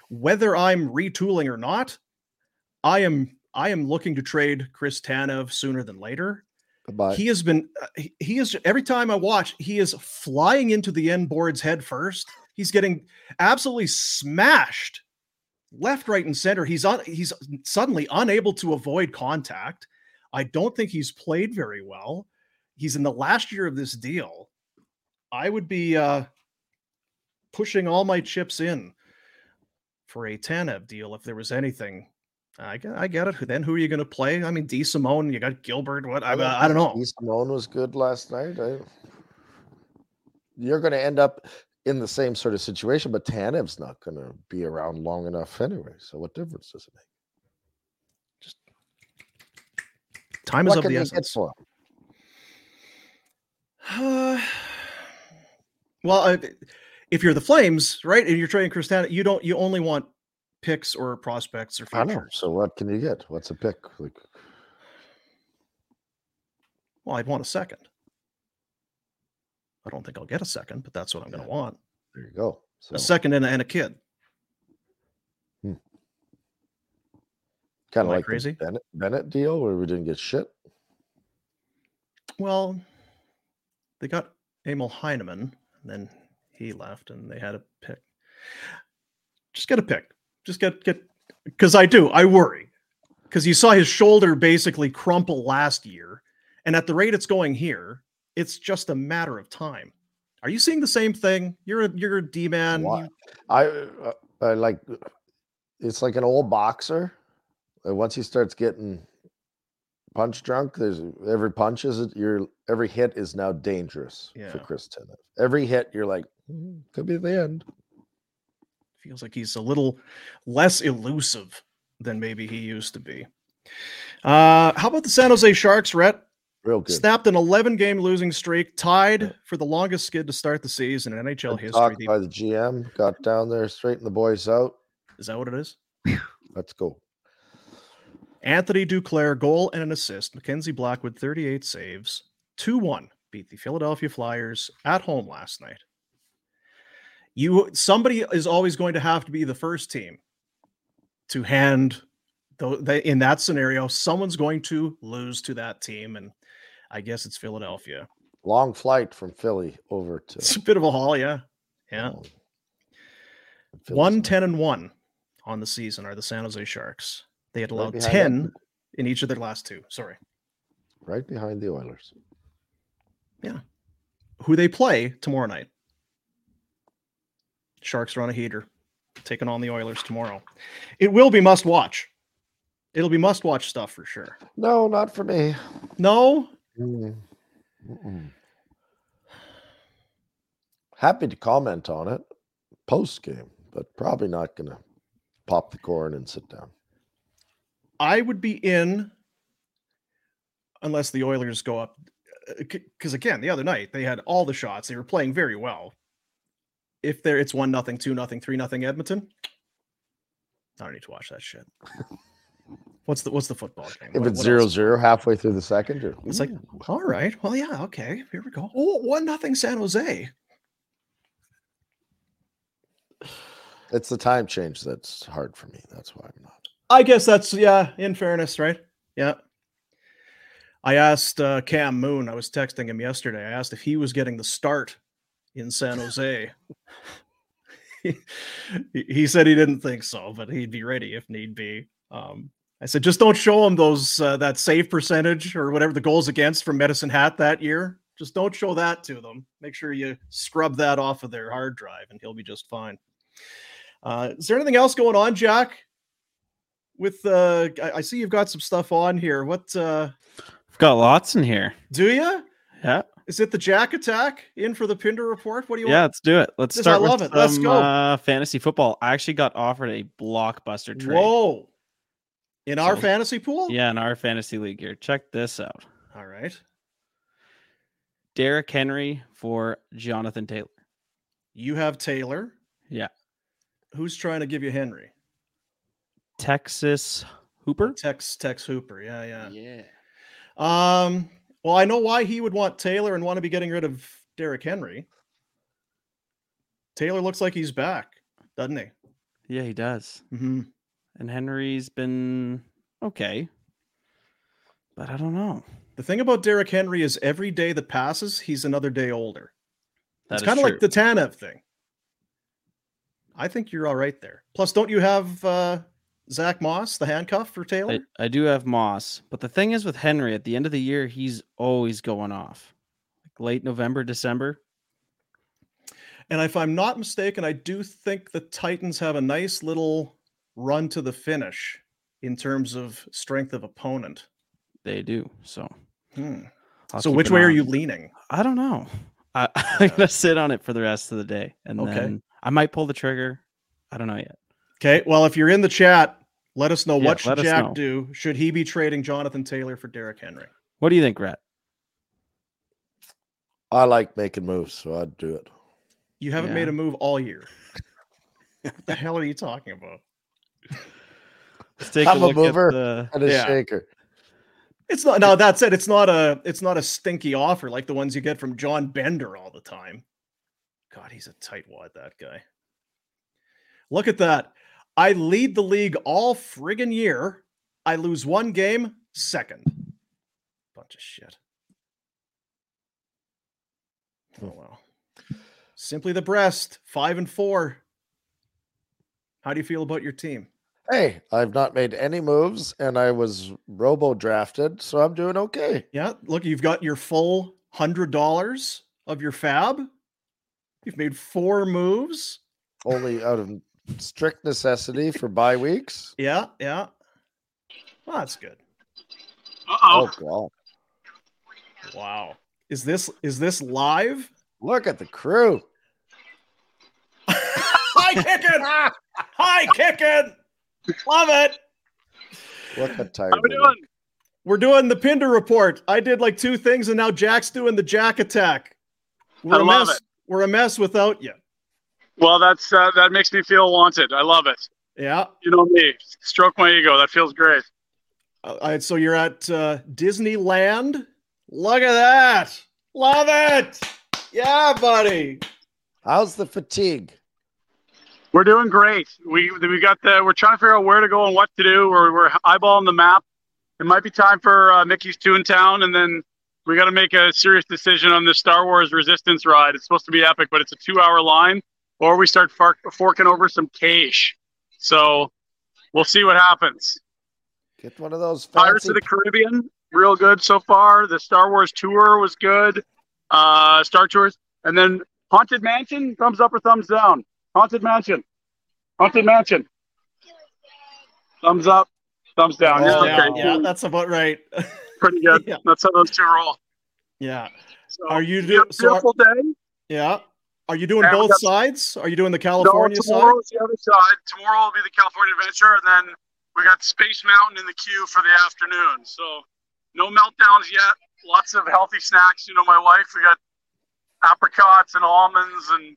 whether I'm retooling or not, I am I am looking to trade Chris Tanev sooner than later. Goodbye. He has been uh, he- he is every time I watch, he is flying into the end boards head first. He's getting absolutely smashed left, right, and center. He's on he's suddenly unable to avoid contact. I don't think he's played very well. He's in the last year of this deal. I would be uh pushing all my chips in for a Tanev deal if there was anything. I get, I get it. Then who are you going to play? I mean, DeSimone, you got Gilbert. What? I, I don't know. DeSimone was good last night. I, you're going to end up in the same sort of situation, but Tanev's not going to be around long enough anyway. So what difference does it make? Just time is What of can the essence. Uh, well, if you're the Flames, right, and you're trading Chris you don't. You only want picks or prospects or I know. So what can you get? What's a pick? Like Well, I'd want a second. I don't think I'll get a second, but that's what I'm going to want. there you go. So A second and a, and a kid. Hmm. kind of like crazy? the Bennett, Bennett deal where we didn't get shit. Well, they got Emil Heineman, and then he left, and they had a pick. Just get a pick. Just get get because I do. I worry because you saw his shoulder basically crumple last year, and at the rate it's going here, it's just a matter of time. Are you seeing the same thing? You're a you're a D man. I uh, I like it's like an old boxer. Once he starts getting punch drunk, there's every punch is your every hit is now dangerous for Chris Tanev. Every hit, you're like, "Hmm, could be the end. Feels like he's a little less elusive than maybe he used to be. Uh, how about the San Jose Sharks, Rhett? Real good. Snapped an 11 game losing streak, tied for the longest skid to start the season in NHL history. talk The- by the GM. Got down there, straightened the boys out. is that what it is? Let's go. Anthony Duclair, goal and an assist. Mackenzie Blackwood, 38 saves. 2 1 beat the Philadelphia Flyers at home last night. You somebody is always going to have to be the first team to hand though in that scenario someone's going to lose to that team and I guess it's Philadelphia. Long flight from Philly over to It's a bit of a haul, yeah. Yeah. One ten and 1 on the season are the San Jose Sharks. They had allowed behind 10 Edmonton. in each of their last two. Sorry. right behind the Oilers. Yeah. Who they play tomorrow night. Sharks are on a heater, taking on the Oilers tomorrow. It will be must watch. It'll be must watch stuff for sure. No, not for me. No, Mm. Mm-mm. Happy to comment on it post game, but probably not going to pop the corn and sit down. I would be in unless the Oilers go up. Uh, because again, the other night they had all the shots. They were playing very well. If there, it's one nothing, two nothing, three nothing Edmonton. I don't need to watch that shit. What's the what's the football game? If What- it's what zero else? zero halfway through the second, you're, It's like, all right, well, yeah, okay, here we go. Oh, one nothing San Jose. it's the time change that's hard for me. That's why I'm not. I guess that's yeah. In fairness, right? Yeah. I asked uh, Cam Moon. I was texting him yesterday. I asked if he was getting the start in San Jose. he, he said he didn't think so, but he'd be ready if need be. Um, I said just don't show him those uh, that save percentage or whatever the goals against from Medicine Hat that year. Just don't show that to them. Make sure you scrub that off of their hard drive, and he'll be just fine. Uh, is there anything else going on, Jack? With uh I, I see you've got some stuff on here. What uh I've got lots in here. do you? Yeah. Is it the Jack attack in for the Pinder report? What do you Yeah, want? let's do it. Let's This- I start love with it. Let's go. Uh, fantasy football. I actually got offered a blockbuster trade. Whoa. In our fantasy pool? Yeah, in our fantasy league here. Check this out. All right. Derrick Henry for Jonathan Taylor. You have Taylor. Yeah. Who's trying to give you Henry? Texas Hooper. Tex Tex Hooper. Yeah, yeah. Yeah. Um, well, I know why he would want Taylor and want to be getting rid of Derrick Henry. Taylor looks like he's back, doesn't he? Yeah, he does. Mm-hmm. And Henry's been okay. But I don't know. The thing about Derrick Henry is every day that passes, he's another day older. That it's kind of like true. the Tanev thing. I think you're all right there. Plus, don't you have uh, Zach Moss, the handcuff for Taylor? I, I do have Moss, but the thing is with Henry, at the end of the year, he's always going off. Like late November, December. and if I'm not mistaken, I do think the Titans have a nice little run to the finish in terms of strength of opponent. They do. So, Hmm. So, which way eye are you leaning? I don't know. I, I'm gonna sit on it for the rest of the day, and Okay. then I might pull the trigger. I don't know yet. Okay. Well, if you're in the chat, let us know Yeah, what should Jack know. do. Should he be trading Jonathan Taylor for Derrick Henry? What do you think, Rhett? I like making moves, so I'd do it. You haven't Yeah. made a move all year. what the hell are you talking about? Let's take I'm a a mover. at the. And a Yeah. shaker. It's not. No, that said, it's not a. It's not a stinky offer like the ones you get from John Bender all the time. God, he's a tightwad. That guy. Look at that. I lead the league all friggin' year. I lose one game, second. Bunch of shit. Oh well. Simply the breast, five and four. How do you feel about your team? Hey, I've not made any moves, and I was robo drafted, so I'm doing okay. Yeah, look, you've got your full hundred dollars of your fab. You've made four moves. Only out of strict necessity for bye weeks. Yeah, yeah. Well, that's good. Oh god! Wow. Is this is this live? Look at the crew. High kicking! High kicking! Love it. Look how tired. How we doing? We're doing the Pinder report. I did like two things, and now Jack's doing the Jack attack. We're I a love mess. it. We're a mess without you. Well, that's uh, that makes me feel wanted. I love it. Yeah. You know me. Stroke my ego. That feels great. Uh, all right, so you're at uh, Disneyland. Look at that. Love it. Yeah, buddy. How's the fatigue? We're doing great. We we got the. We're trying to figure out where to go and what to do. We're we're eyeballing the map. It might be time for uh, Mickey's Toontown, and then we got to make a serious decision on the Star Wars Resistance ride. It's supposed to be epic, but it's a two-hour line, or we start fork, forking over some cash. So we'll see what happens. Get one of those Pirates fancy of the Caribbean, real good so far. The Star Wars tour was good. Uh, Star Tours, and then Haunted Mansion. Thumbs up or thumbs down? Haunted Mansion. Haunted Mansion. Thumbs up. Thumbs down. Oh, yeah, yeah, okay. yeah, that's about right. pretty good. Yeah. That's how those two roll. yeah. So, Are you be- do- so are- beautiful day? Yeah. Are you doing And both got- sides? Are you doing the No, California side? tomorrow's the other side. Tomorrow will be the California Adventure, and then we got Space Mountain in the queue for the afternoon. So no meltdowns yet. Lots of healthy snacks. You know, my wife. We got apricots and almonds and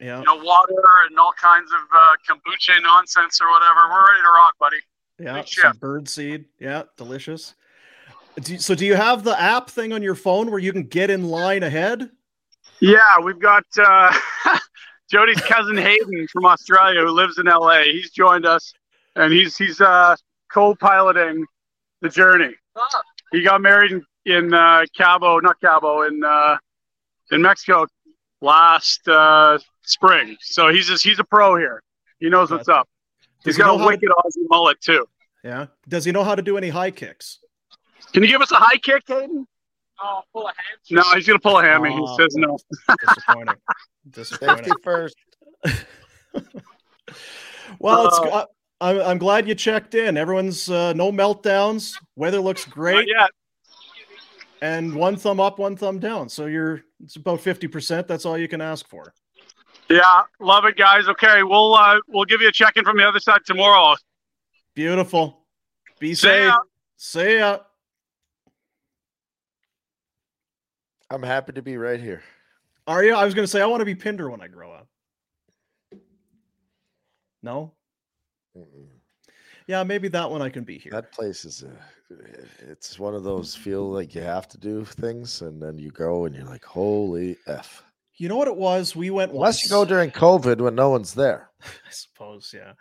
Yeah. you know water and all kinds of uh, kombucha nonsense or whatever. We're ready to rock, buddy. Yeah, Big some bird seed. Yeah, delicious. Do you- so, do you have the app thing on your phone where you can get in line ahead? Yeah, we've got uh, Jody's cousin Hayden from Australia who lives in LA. He's joined us, and he's he's uh, co-piloting the journey. He got married in, in uh, Cabo, not Cabo, in uh, in Mexico last uh, spring. So he's just, he's a pro here. He knows what's up. Does He's he got a how to- wicked Aussie mullet too. Yeah. Does he know how to do any high kicks? Can you give us a high kick, Hayden? Oh, pull a hand. No, he's gonna pull a hammy. Oh, he says no. Disappointing. Disappointing. safety first. Well, it's. Uh, I, I'm, I'm glad you checked in. Everyone's uh, no meltdowns. Weather looks great, yet. and one thumb up, one thumb down. So you're it's about fifty percent. That's all you can ask for. Yeah, love it, guys. Okay, we'll uh, we'll give you a check in from the other side tomorrow. Beautiful. Be See safe. ya. See ya. I'm happy to be right here. Are you? I was going to say I want to be Pinder when I grow up. No. Mm-mm. Yeah, maybe that one I can be here. That place is a, it's one of those feel like you have to do things, and then you go and you're like, holy f. You know what it was? We went Unless you go during COVID when no one's there. I suppose, yeah.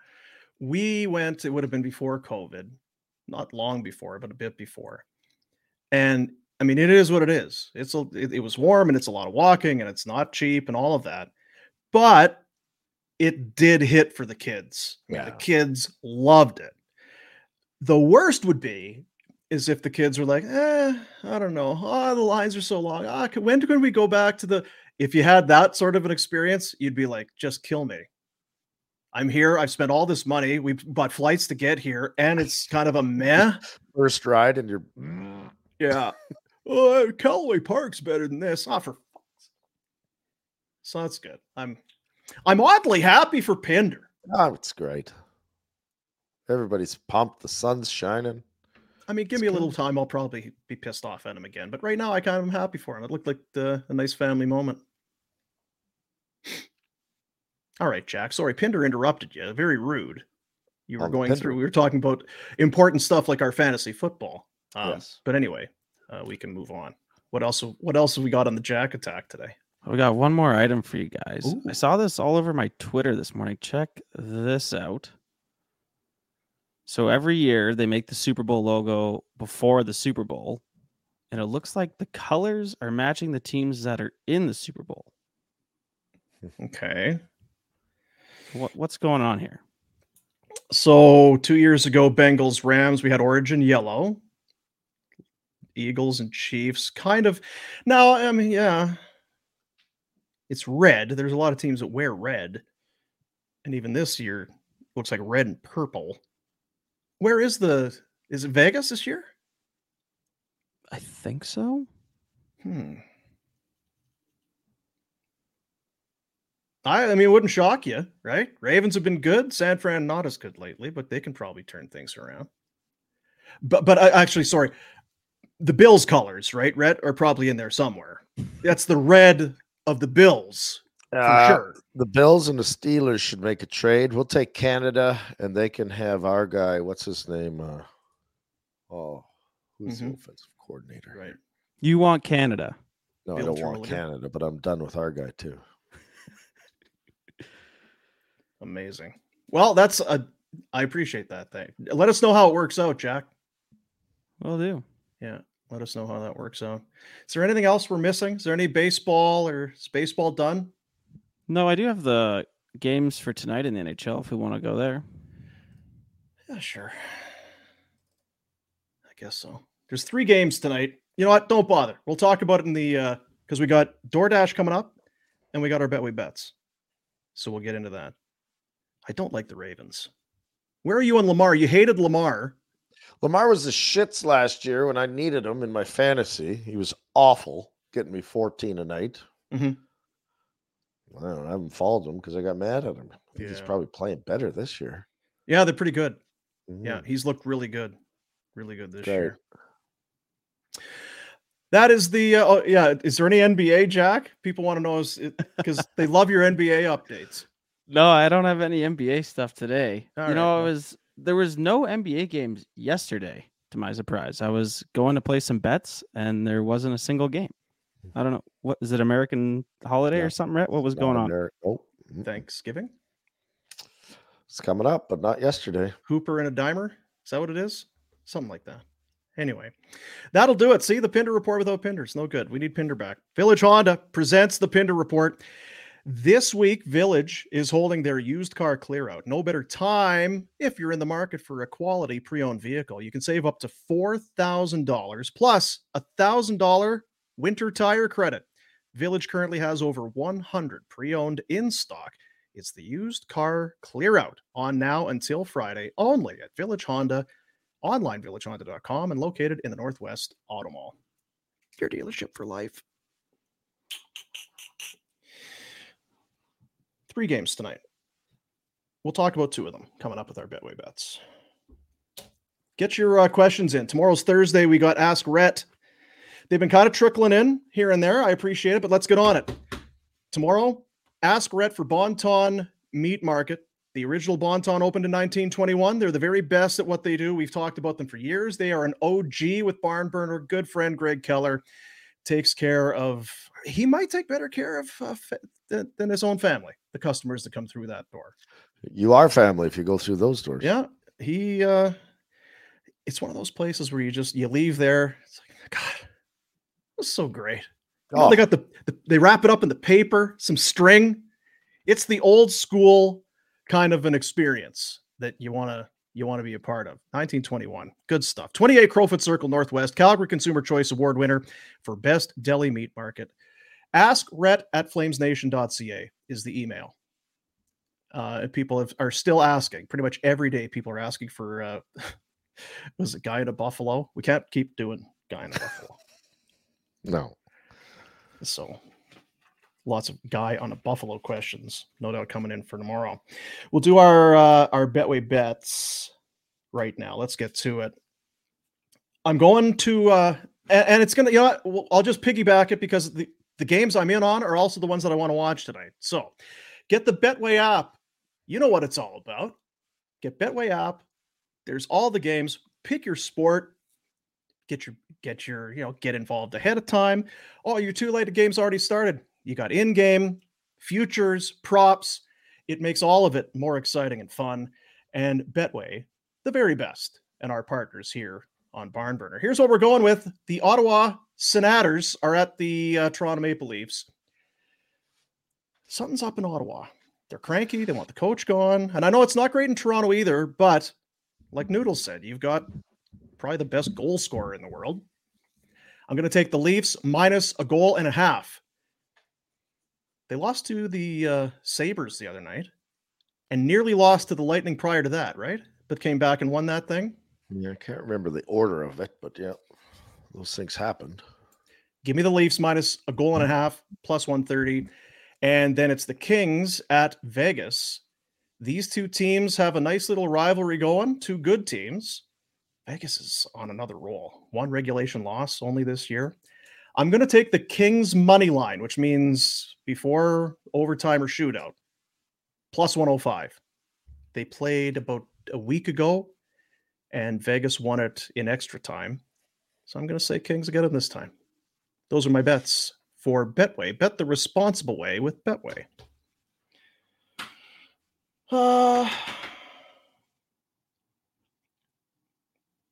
We went, it would have been before COVID, not long before, but a bit before. And I mean, it is what it is. It's a, it, it was warm and it's a lot of walking and it's not cheap and all of that. But it did hit for the kids. Yeah. The kids loved it. The worst would be is if the kids were like, eh, I don't know. Oh, the lines are so long. Ah, can, when can we go back to the if you had that sort of an experience, you'd be like, just kill me. I'm here. I've spent all this money. We've bought flights to get here, and it's kind of a meh. First ride, and you're Yeah. oh, Calaway Park's better than this. Ah, for fuck's- so that's good. I'm I'm oddly happy for Pinder. oh, it's great. Everybody's pumped. The sun's shining. I mean, give It's me a little time. I'll probably be pissed off at him again. But right now, I kind of am happy for him. It looked like the, a nice family moment. All right, Jack. Sorry, Pinder interrupted you. Very rude. You were On going Pinder. through. We were talking about important stuff like our fantasy football. Um, Yes. But anyway, uh, we can move on. What else? What else have we got on the Jack attack today? We got one more item for you guys. Ooh. I saw this all over my Twitter this morning. Check this out. So every year they make the Super Bowl logo before the Super Bowl, and it looks like the colors are matching the teams that are in the Super Bowl. Okay. What, what's going on here? So two years ago, Bengals Rams, we had Origin yellow. Eagles and Chiefs, kind of. Now, I mean, yeah, it's red. There's a lot of teams that wear red, and even this year looks like red and purple. Where is the? Is it Vegas this year? I think so. Hmm. I, I mean, it wouldn't shock you, right? Ravens have been good. San Fran not as good lately, but they can probably turn things around. But but I, actually, sorry, the Bills colors, right? Red are probably in there somewhere. That's the red of the Bills for Uh, sure. The Bills and the Steelers should make a trade. We'll take Canada, and they can have our guy. What's his name? Uh, oh, who's the Mhm. offensive coordinator? Right. You want Canada? No, I don't want Canada, but I'm done with our guy too. Amazing. Well, that's a. I appreciate that thing. Let us know how it works out, Jack. Will do. Yeah, let us know how that works out. Is there anything else we're missing? Is there any baseball or is baseball done? No, I do have the games for tonight in the NHL if we want to go there. Yeah, sure. I guess so. There's three games tonight. You know what? Don't bother. We'll talk about it in the uh because we got DoorDash coming up and we got our Betway bets. So we'll get into that. I don't like the Ravens. Where are you on Lamar? You hated Lamar. Lamar was the shits last year when I needed him in my fantasy. He was awful, getting me 14 a night. Mhm. I don't know. I haven't followed him because I got mad at him. I think he's probably playing better this year. Yeah, they're pretty good. Yeah, Mhm. he's looked really good. Really good this Great. year. That is the uh, oh, yeah. Is there any NBA, Jack? People want to know is because they love your NBA updates. No, I don't have any NBA stuff today. All you right, know, I was there was no NBA games yesterday. To my surprise, I was going to play some bets, and there wasn't a single game. I don't know what is it American holiday Yeah. or something, right? What was Not going on? there. Oh, Thanksgiving. it's coming up, but not yesterday. Hooper and a dimer. Is that what it is? Something like that. Anyway, that'll do it. See the Pinder report without Pinders. No good. We need Pinder back. Village Honda presents the Pinder report. This week, Village is holding their used car clear out. No better time if you're in the market for a quality pre owned vehicle. You can save up to $4,000 plus a $1,000 winter tire credit. Village currently has over 100 pre owned in stock. It's the used car clear out on now until Friday only at Village Honda, online villagehonda.com, and located in the Northwest Auto Mall. Your dealership for life. Three games tonight. We'll talk about two of them coming up with our Betway bets. Get your uh, questions in. Tomorrow's Thursday. We got Ask Rhett. They've been kind of trickling in here and there. I appreciate it, but let's get on it. Tomorrow, Ask Rhett for Bon Ton Meat Market. The original Bon Ton opened in 1921. They're the very best at what they do. We've talked about them for years. They are an OG with Barn Burner. Good friend Greg Keller takes care of. He might take better care of uh, fa- than, than his own family, the customers that come through that door. You are family if you go through those doors. Yeah, he. uh It's one of those places where you just you leave there. It's like God, it was so great. You know, Oh, They got the, the they wrap it up in the paper, some string. It's the old school kind of an experience that you want to you want to be a part of. 1921, good stuff. 28 Crowfoot Circle Northwest, Calgary Consumer Choice Award winner for best deli meat market. Ask Rhett at flamesnation.ca is the email. Uh, people have, are still asking. Pretty much every day, people are asking for. Uh, was it guy in a buffalo? We can't keep doing guy in a buffalo. no. So lots of guy on a buffalo questions, no doubt coming in for tomorrow. We'll do our uh, our betway bets right now. Let's get to it. I'm going to uh and, and it's gonna you know I'll just piggyback it because the the games I'm in on are also the ones that I want to watch tonight. So get the Betway app. You know what it's all about. Get Betway app. There's all the games. Pick your sport. Get your get your you know get involved ahead of time. Oh, you're too late. The game's already started. You got in game, futures, props. It makes all of it more exciting and fun. And Betway, the very best, and our partners here on Barnburner. Here's what we're going with the Ottawa Senators are at the uh, Toronto Maple Leafs. Something's up in Ottawa. They're cranky. They want the coach gone. And I know it's not great in Toronto either, but like Noodles said, you've got probably the best goal scorer in the world. I'm going to take the Leafs minus a goal and a half. They lost to the uh, Sabres the other night and nearly lost to the Lightning prior to that, right? But came back and won that thing. Yeah, I can't remember the order of it, but yeah, those things happened. Give me the Leafs minus a goal and a half, plus 130. And then it's the Kings at Vegas. These two teams have a nice little rivalry going, two good teams. Vegas is on another roll. One regulation loss only this year. I'm going to take the Kings money line, which means before overtime or shootout, plus 105. They played about a week ago, and Vegas won it in extra time. So I'm going to say Kings get them this time. Those are my bets for Betway. Bet the responsible way with Betway. Uh,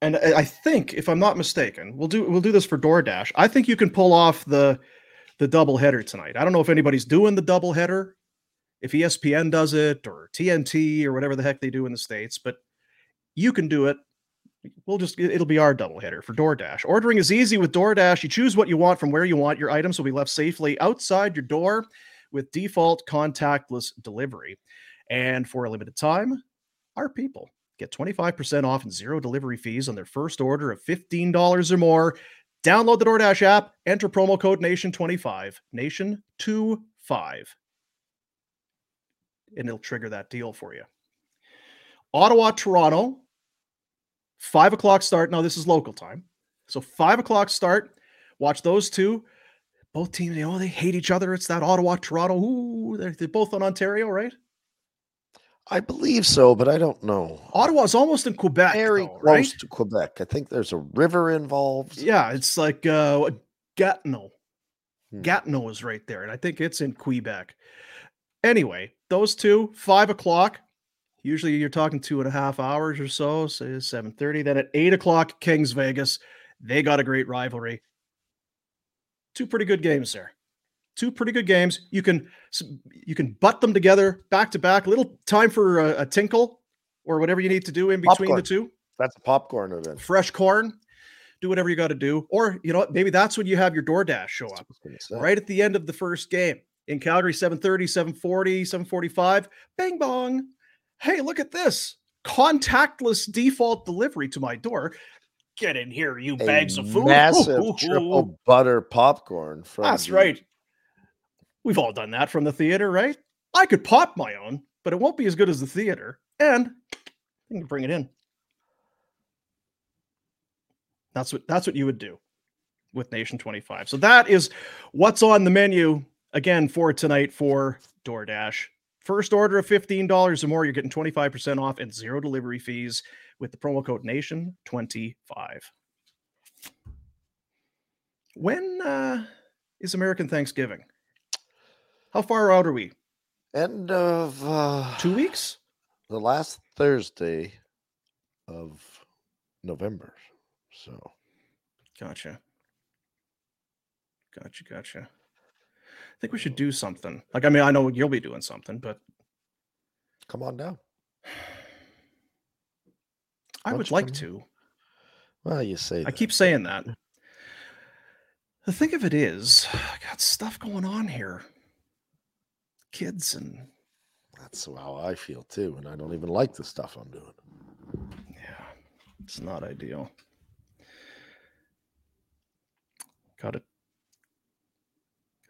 and I think, if I'm not mistaken, we'll do we'll do this for DoorDash. I think you can pull off the the double header tonight. I don't know if anybody's doing the double header, if ESPN does it or TNT or whatever the heck they do in the states, but you can do it. We'll just it- it'll be our double header for DoorDash. Ordering is easy with DoorDash. You choose what you want from where you want. Your items will be left safely outside your door with default contactless delivery. And for a limited time, our people get 25% off and zero delivery fees on their first order of $15 or more. Download the DoorDash app, enter promo code Nation25, Nation25, and it'll trigger that deal for you. Ottawa, Toronto, five o'clock start. Now, this is local time. So, five o'clock start. Watch those two. Both teams, you know, they hate each other. It's that Ottawa, Toronto. Ooh, they're, they're both on Ontario, right? I believe so, but I don't know. Ottawa's almost in Quebec. Very though, close right? to Quebec. I think there's a river involved. Yeah, it's like uh Gatineau. Hmm. Gatineau is right there, and I think it's in Quebec. Anyway, those two, five o'clock. Usually you're talking two and a half hours or so, say seven thirty. Then at eight o'clock, Kings Vegas. They got a great rivalry. Two pretty good games there. Two pretty good games. You can you can butt them together back to back. A little time for a, a tinkle or whatever you need to do in between Popcorn. the two That's a popcorn event. fresh corn, do whatever you got to do. Or, you know what, maybe that's when you have your DoorDash show up what I was gonna say. right at the end of the first game in Calgary, 730, 740, 745. Bang bong. Hey, look at this contactless default delivery to my door. Get in here, you A bags of food. Massive triple butter popcorn from That's right. We've all done that from the theater, right? I could pop my own, but it won't be as good as the theater. And you can bring it in. That's what that's what you would do with Nation 25. So that is what's on the menu again for tonight for DoorDash. First order of $15 or more, you're getting 25% off and zero delivery fees with the promo code Nation25. When uh, is American Thanksgiving? How far out are we? End of uh, Two weeks? the last Thursday of November. So Gotcha. Gotcha. Gotcha. I think we should do something. Like, I mean, I know you'll be doing something, but come on down. I Why would like come to. Well, you say I that. keep saying that. The thing of it is, I got stuff going on here. Kids and That's how I feel too, and I don't even like the stuff I'm doing. yeah, it's not ideal. Got a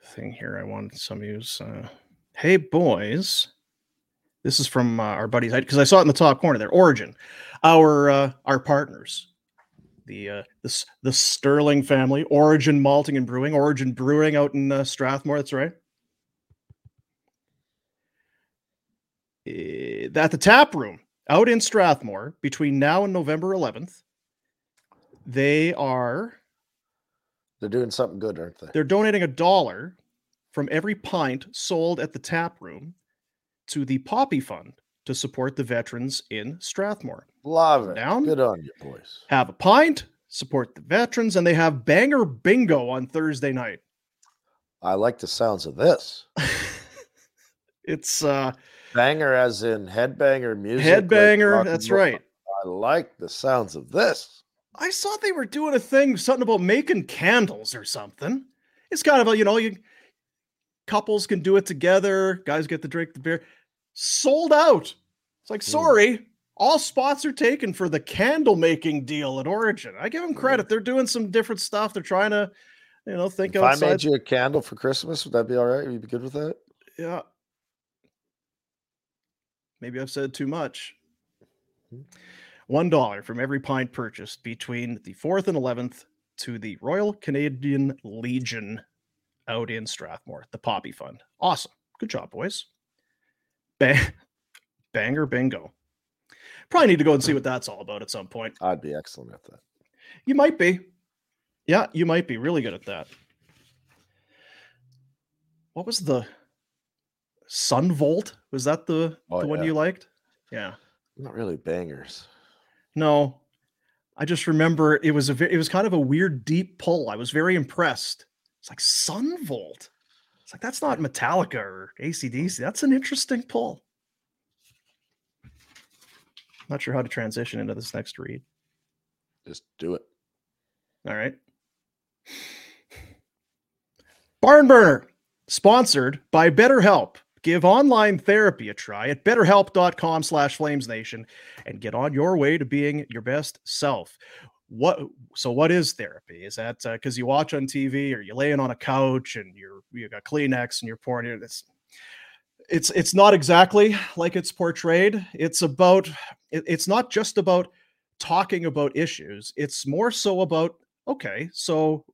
thing here I wanted some use. Uh, hey boys, this is from uh, our buddies because I saw it in the top corner there. Origin, our uh, our partners, the uh, this the Sterling family, Origin Malting and Brewing, Origin Brewing out in uh, Strathmore. That's right. At the tap room out in Strathmore between now and November 11th, they are They're doing something good, aren't they? they're donating a dollar from every pint sold at the tap room to the Poppy Fund to support the veterans in Strathmore. Love it. Down? Good on you, boys. Have a pint, support the veterans, and they have banger bingo on Thursday night. I like the sounds of this. It's uh Banger as in headbanger music. headbanger. and That's right. I like the sounds of this. I saw they were doing a thing, something about making candles or something. It's kind of a, you know, you couples can do it together. Guys get to drink the beer. Sold out. It's like, Hmm. sorry, all spots are taken for the candle making deal at Origin. I give them credit. They're doing some different stuff. They're trying to, you know, think If I made you a candle for Christmas, would that be all right? Would you be good with that? Yeah. Maybe I've said too much. Hmm. One dollar from every pint purchased between the fourth and eleventh to the Royal Canadian Legion out in Strathmore, the Poppy Fund. Awesome. Good job, boys. Bang, banger bingo. Probably need to go and see what that's all about at some point. I'd be excellent at that. You might be. Yeah, you might be really good at that. what was the Son Volt? Was that the Oh, the one yeah. you liked? Yeah. Not really bangers. No, I just remember it was a ve- it was kind of a weird deep pull. I was very impressed. It's like Son Volt. It's like that's not Metallica or ACDC. That's an interesting pull. Not sure how to transition into this next read. Just do it. All right. Barn Burner, sponsored by BetterHelp. Give online therapy a try at betterhelp.com slash flamesnation and get on your way to being your best self. What so what is therapy? Is that uh, because you watch on TV or you're laying on a couch and you're you got Kleenex and you're pouring it? It's it's it's not exactly like it's portrayed. It's about it, it's not just about talking about issues. It's more so about okay, so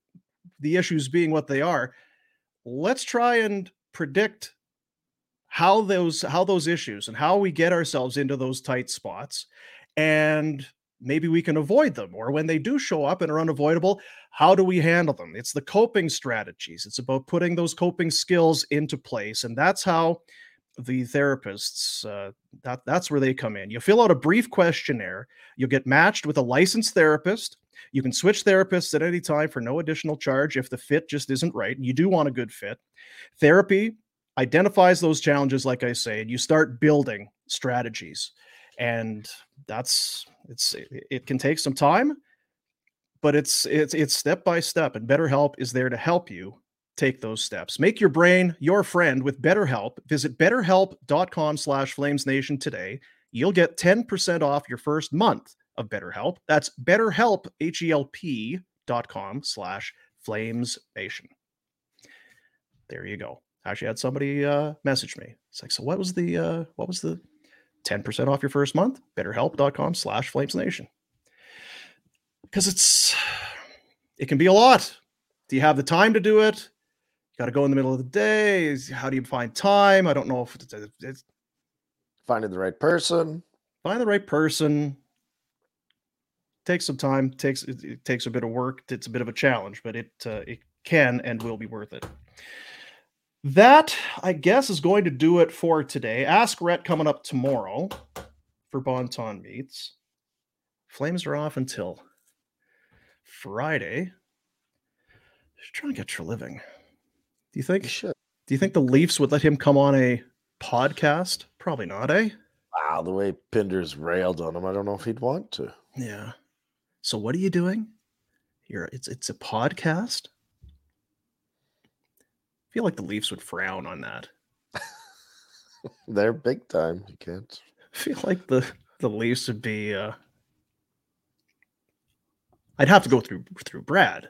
the issues being what they are, let's try and predict how those how those issues and how we get ourselves into those tight spots and maybe we can avoid them or when they do show up and are unavoidable how do we handle them? It's the coping strategies. It's about putting those coping skills into place and that's how the therapists uh, that that's where they come in. You fill out a brief questionnaire you'll get matched with a licensed therapist you can switch therapists at any time for no additional charge if the fit just isn't right you do want a good fit. Therapy identifies those challenges like i say and you start building strategies. And that's it's it, can take some time but it's it's it's step by step and betterhelp is there to help you take those steps. Make your brain your friend with betterhelp. Visit betterhelp.com slash flamesnation today. You'll get 10% off your first month of betterhelp. That's betterhelp h-e-l-p dot com slash flamesnation there you go actually had somebody uh message me. It's like so what was the uh what was the 10% off your first month? Betterhelp.com slash flamesnation because it's it can be a lot. Do you have the time to do it? You got to go in the middle of the day. Is- how do you find time? I don't know if it's, it's Finding the right person. find the right person. Takes some time takes it, it takes a bit of work. It's a bit of a challenge but it uh, it can and will be worth it that i guess is going to do it for today ask Rhett coming up tomorrow for Bon Ton meets flames are off until friday just trying to get your living do you think You do you think the leafs would let him come on a podcast probably not eh Wow, the way Pinder's railed on him, I don't know if he'd want to. Yeah. So what are you doing? You're it's it's a podcast. I feel like the Leafs would frown on that. They're big time. You can't. I feel like the the Leafs would be uh I'd have to go through through Brad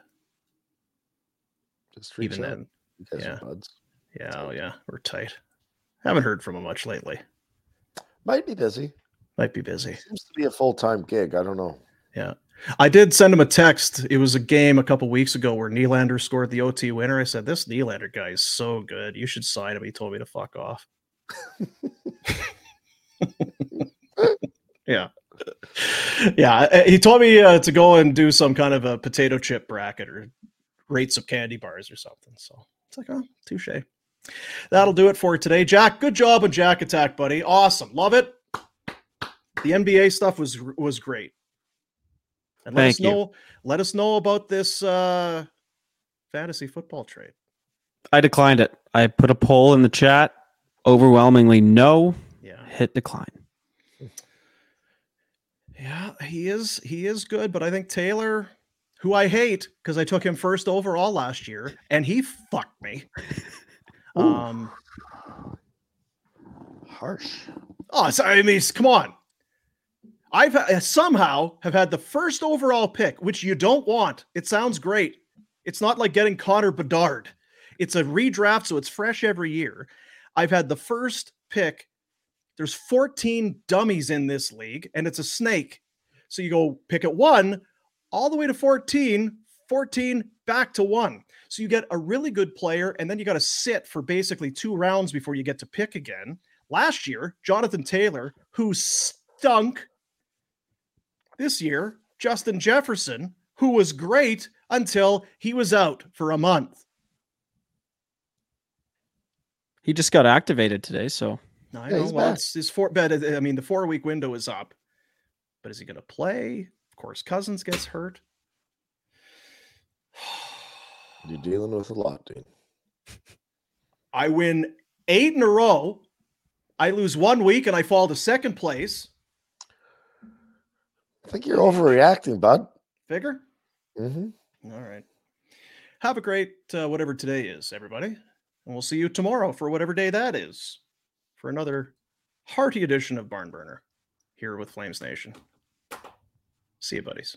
Just even out. then. Yeah. Yeah, oh yeah, we're tight. Haven't heard from him much lately. Might be busy. Might be busy. Seems to be a full time gig. I don't know. Yeah. I did send him a text. It was a game a couple weeks ago where Nylander scored the OT winner. I said, This Nylander guy is so good. You should sign him. He told me to fuck off. yeah. Yeah. He told me uh, to go and do some kind of a potato chip bracket or rates of candy bars or something. So it's like, oh, touche. That'll do it for today. Jack, good job on Jack Attack, buddy. Awesome. Love it. The NBA stuff was was great. And let Thank us you. know let us know about this uh fantasy football trade. I declined it. I put a poll in the chat. Overwhelmingly no. Yeah. Hit decline. Yeah, he is he is good, but I think Taylor, who I hate because I took him first overall last year and he fucked me. Um Harsh. oh, sorry, I mean, come on. I've ha- uh, somehow have had the first overall pick, which you don't want. It sounds great. It's not like getting Connor Bedard. It's a redraft, so it's fresh every year. I've had the first pick. There's 14 dummies in this league, and it's a snake. So you go pick at one, all the way to 14, 14 back to one. So you get a really good player, and then you got to sit for basically two rounds before you get to pick again. Last year, Jonathan Taylor, who stunk. This year, Justin Jefferson, who was great until he was out for a month. He just got activated today, so I Yeah, know. Well, it's his four. But uh, I mean, the four week window is up. But is he going to play? Of course, Cousins gets hurt. You're dealing with a lot, dude. I win eight in a row. I lose one week and I fall to second place. I think you're overreacting, bud. Figure. hmm All right. Have a great uh, whatever today is, everybody. And we'll see you tomorrow for whatever day that is for another hearty edition of Barn Burner here with Flames Nation. See you, buddies.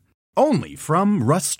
Only from Rust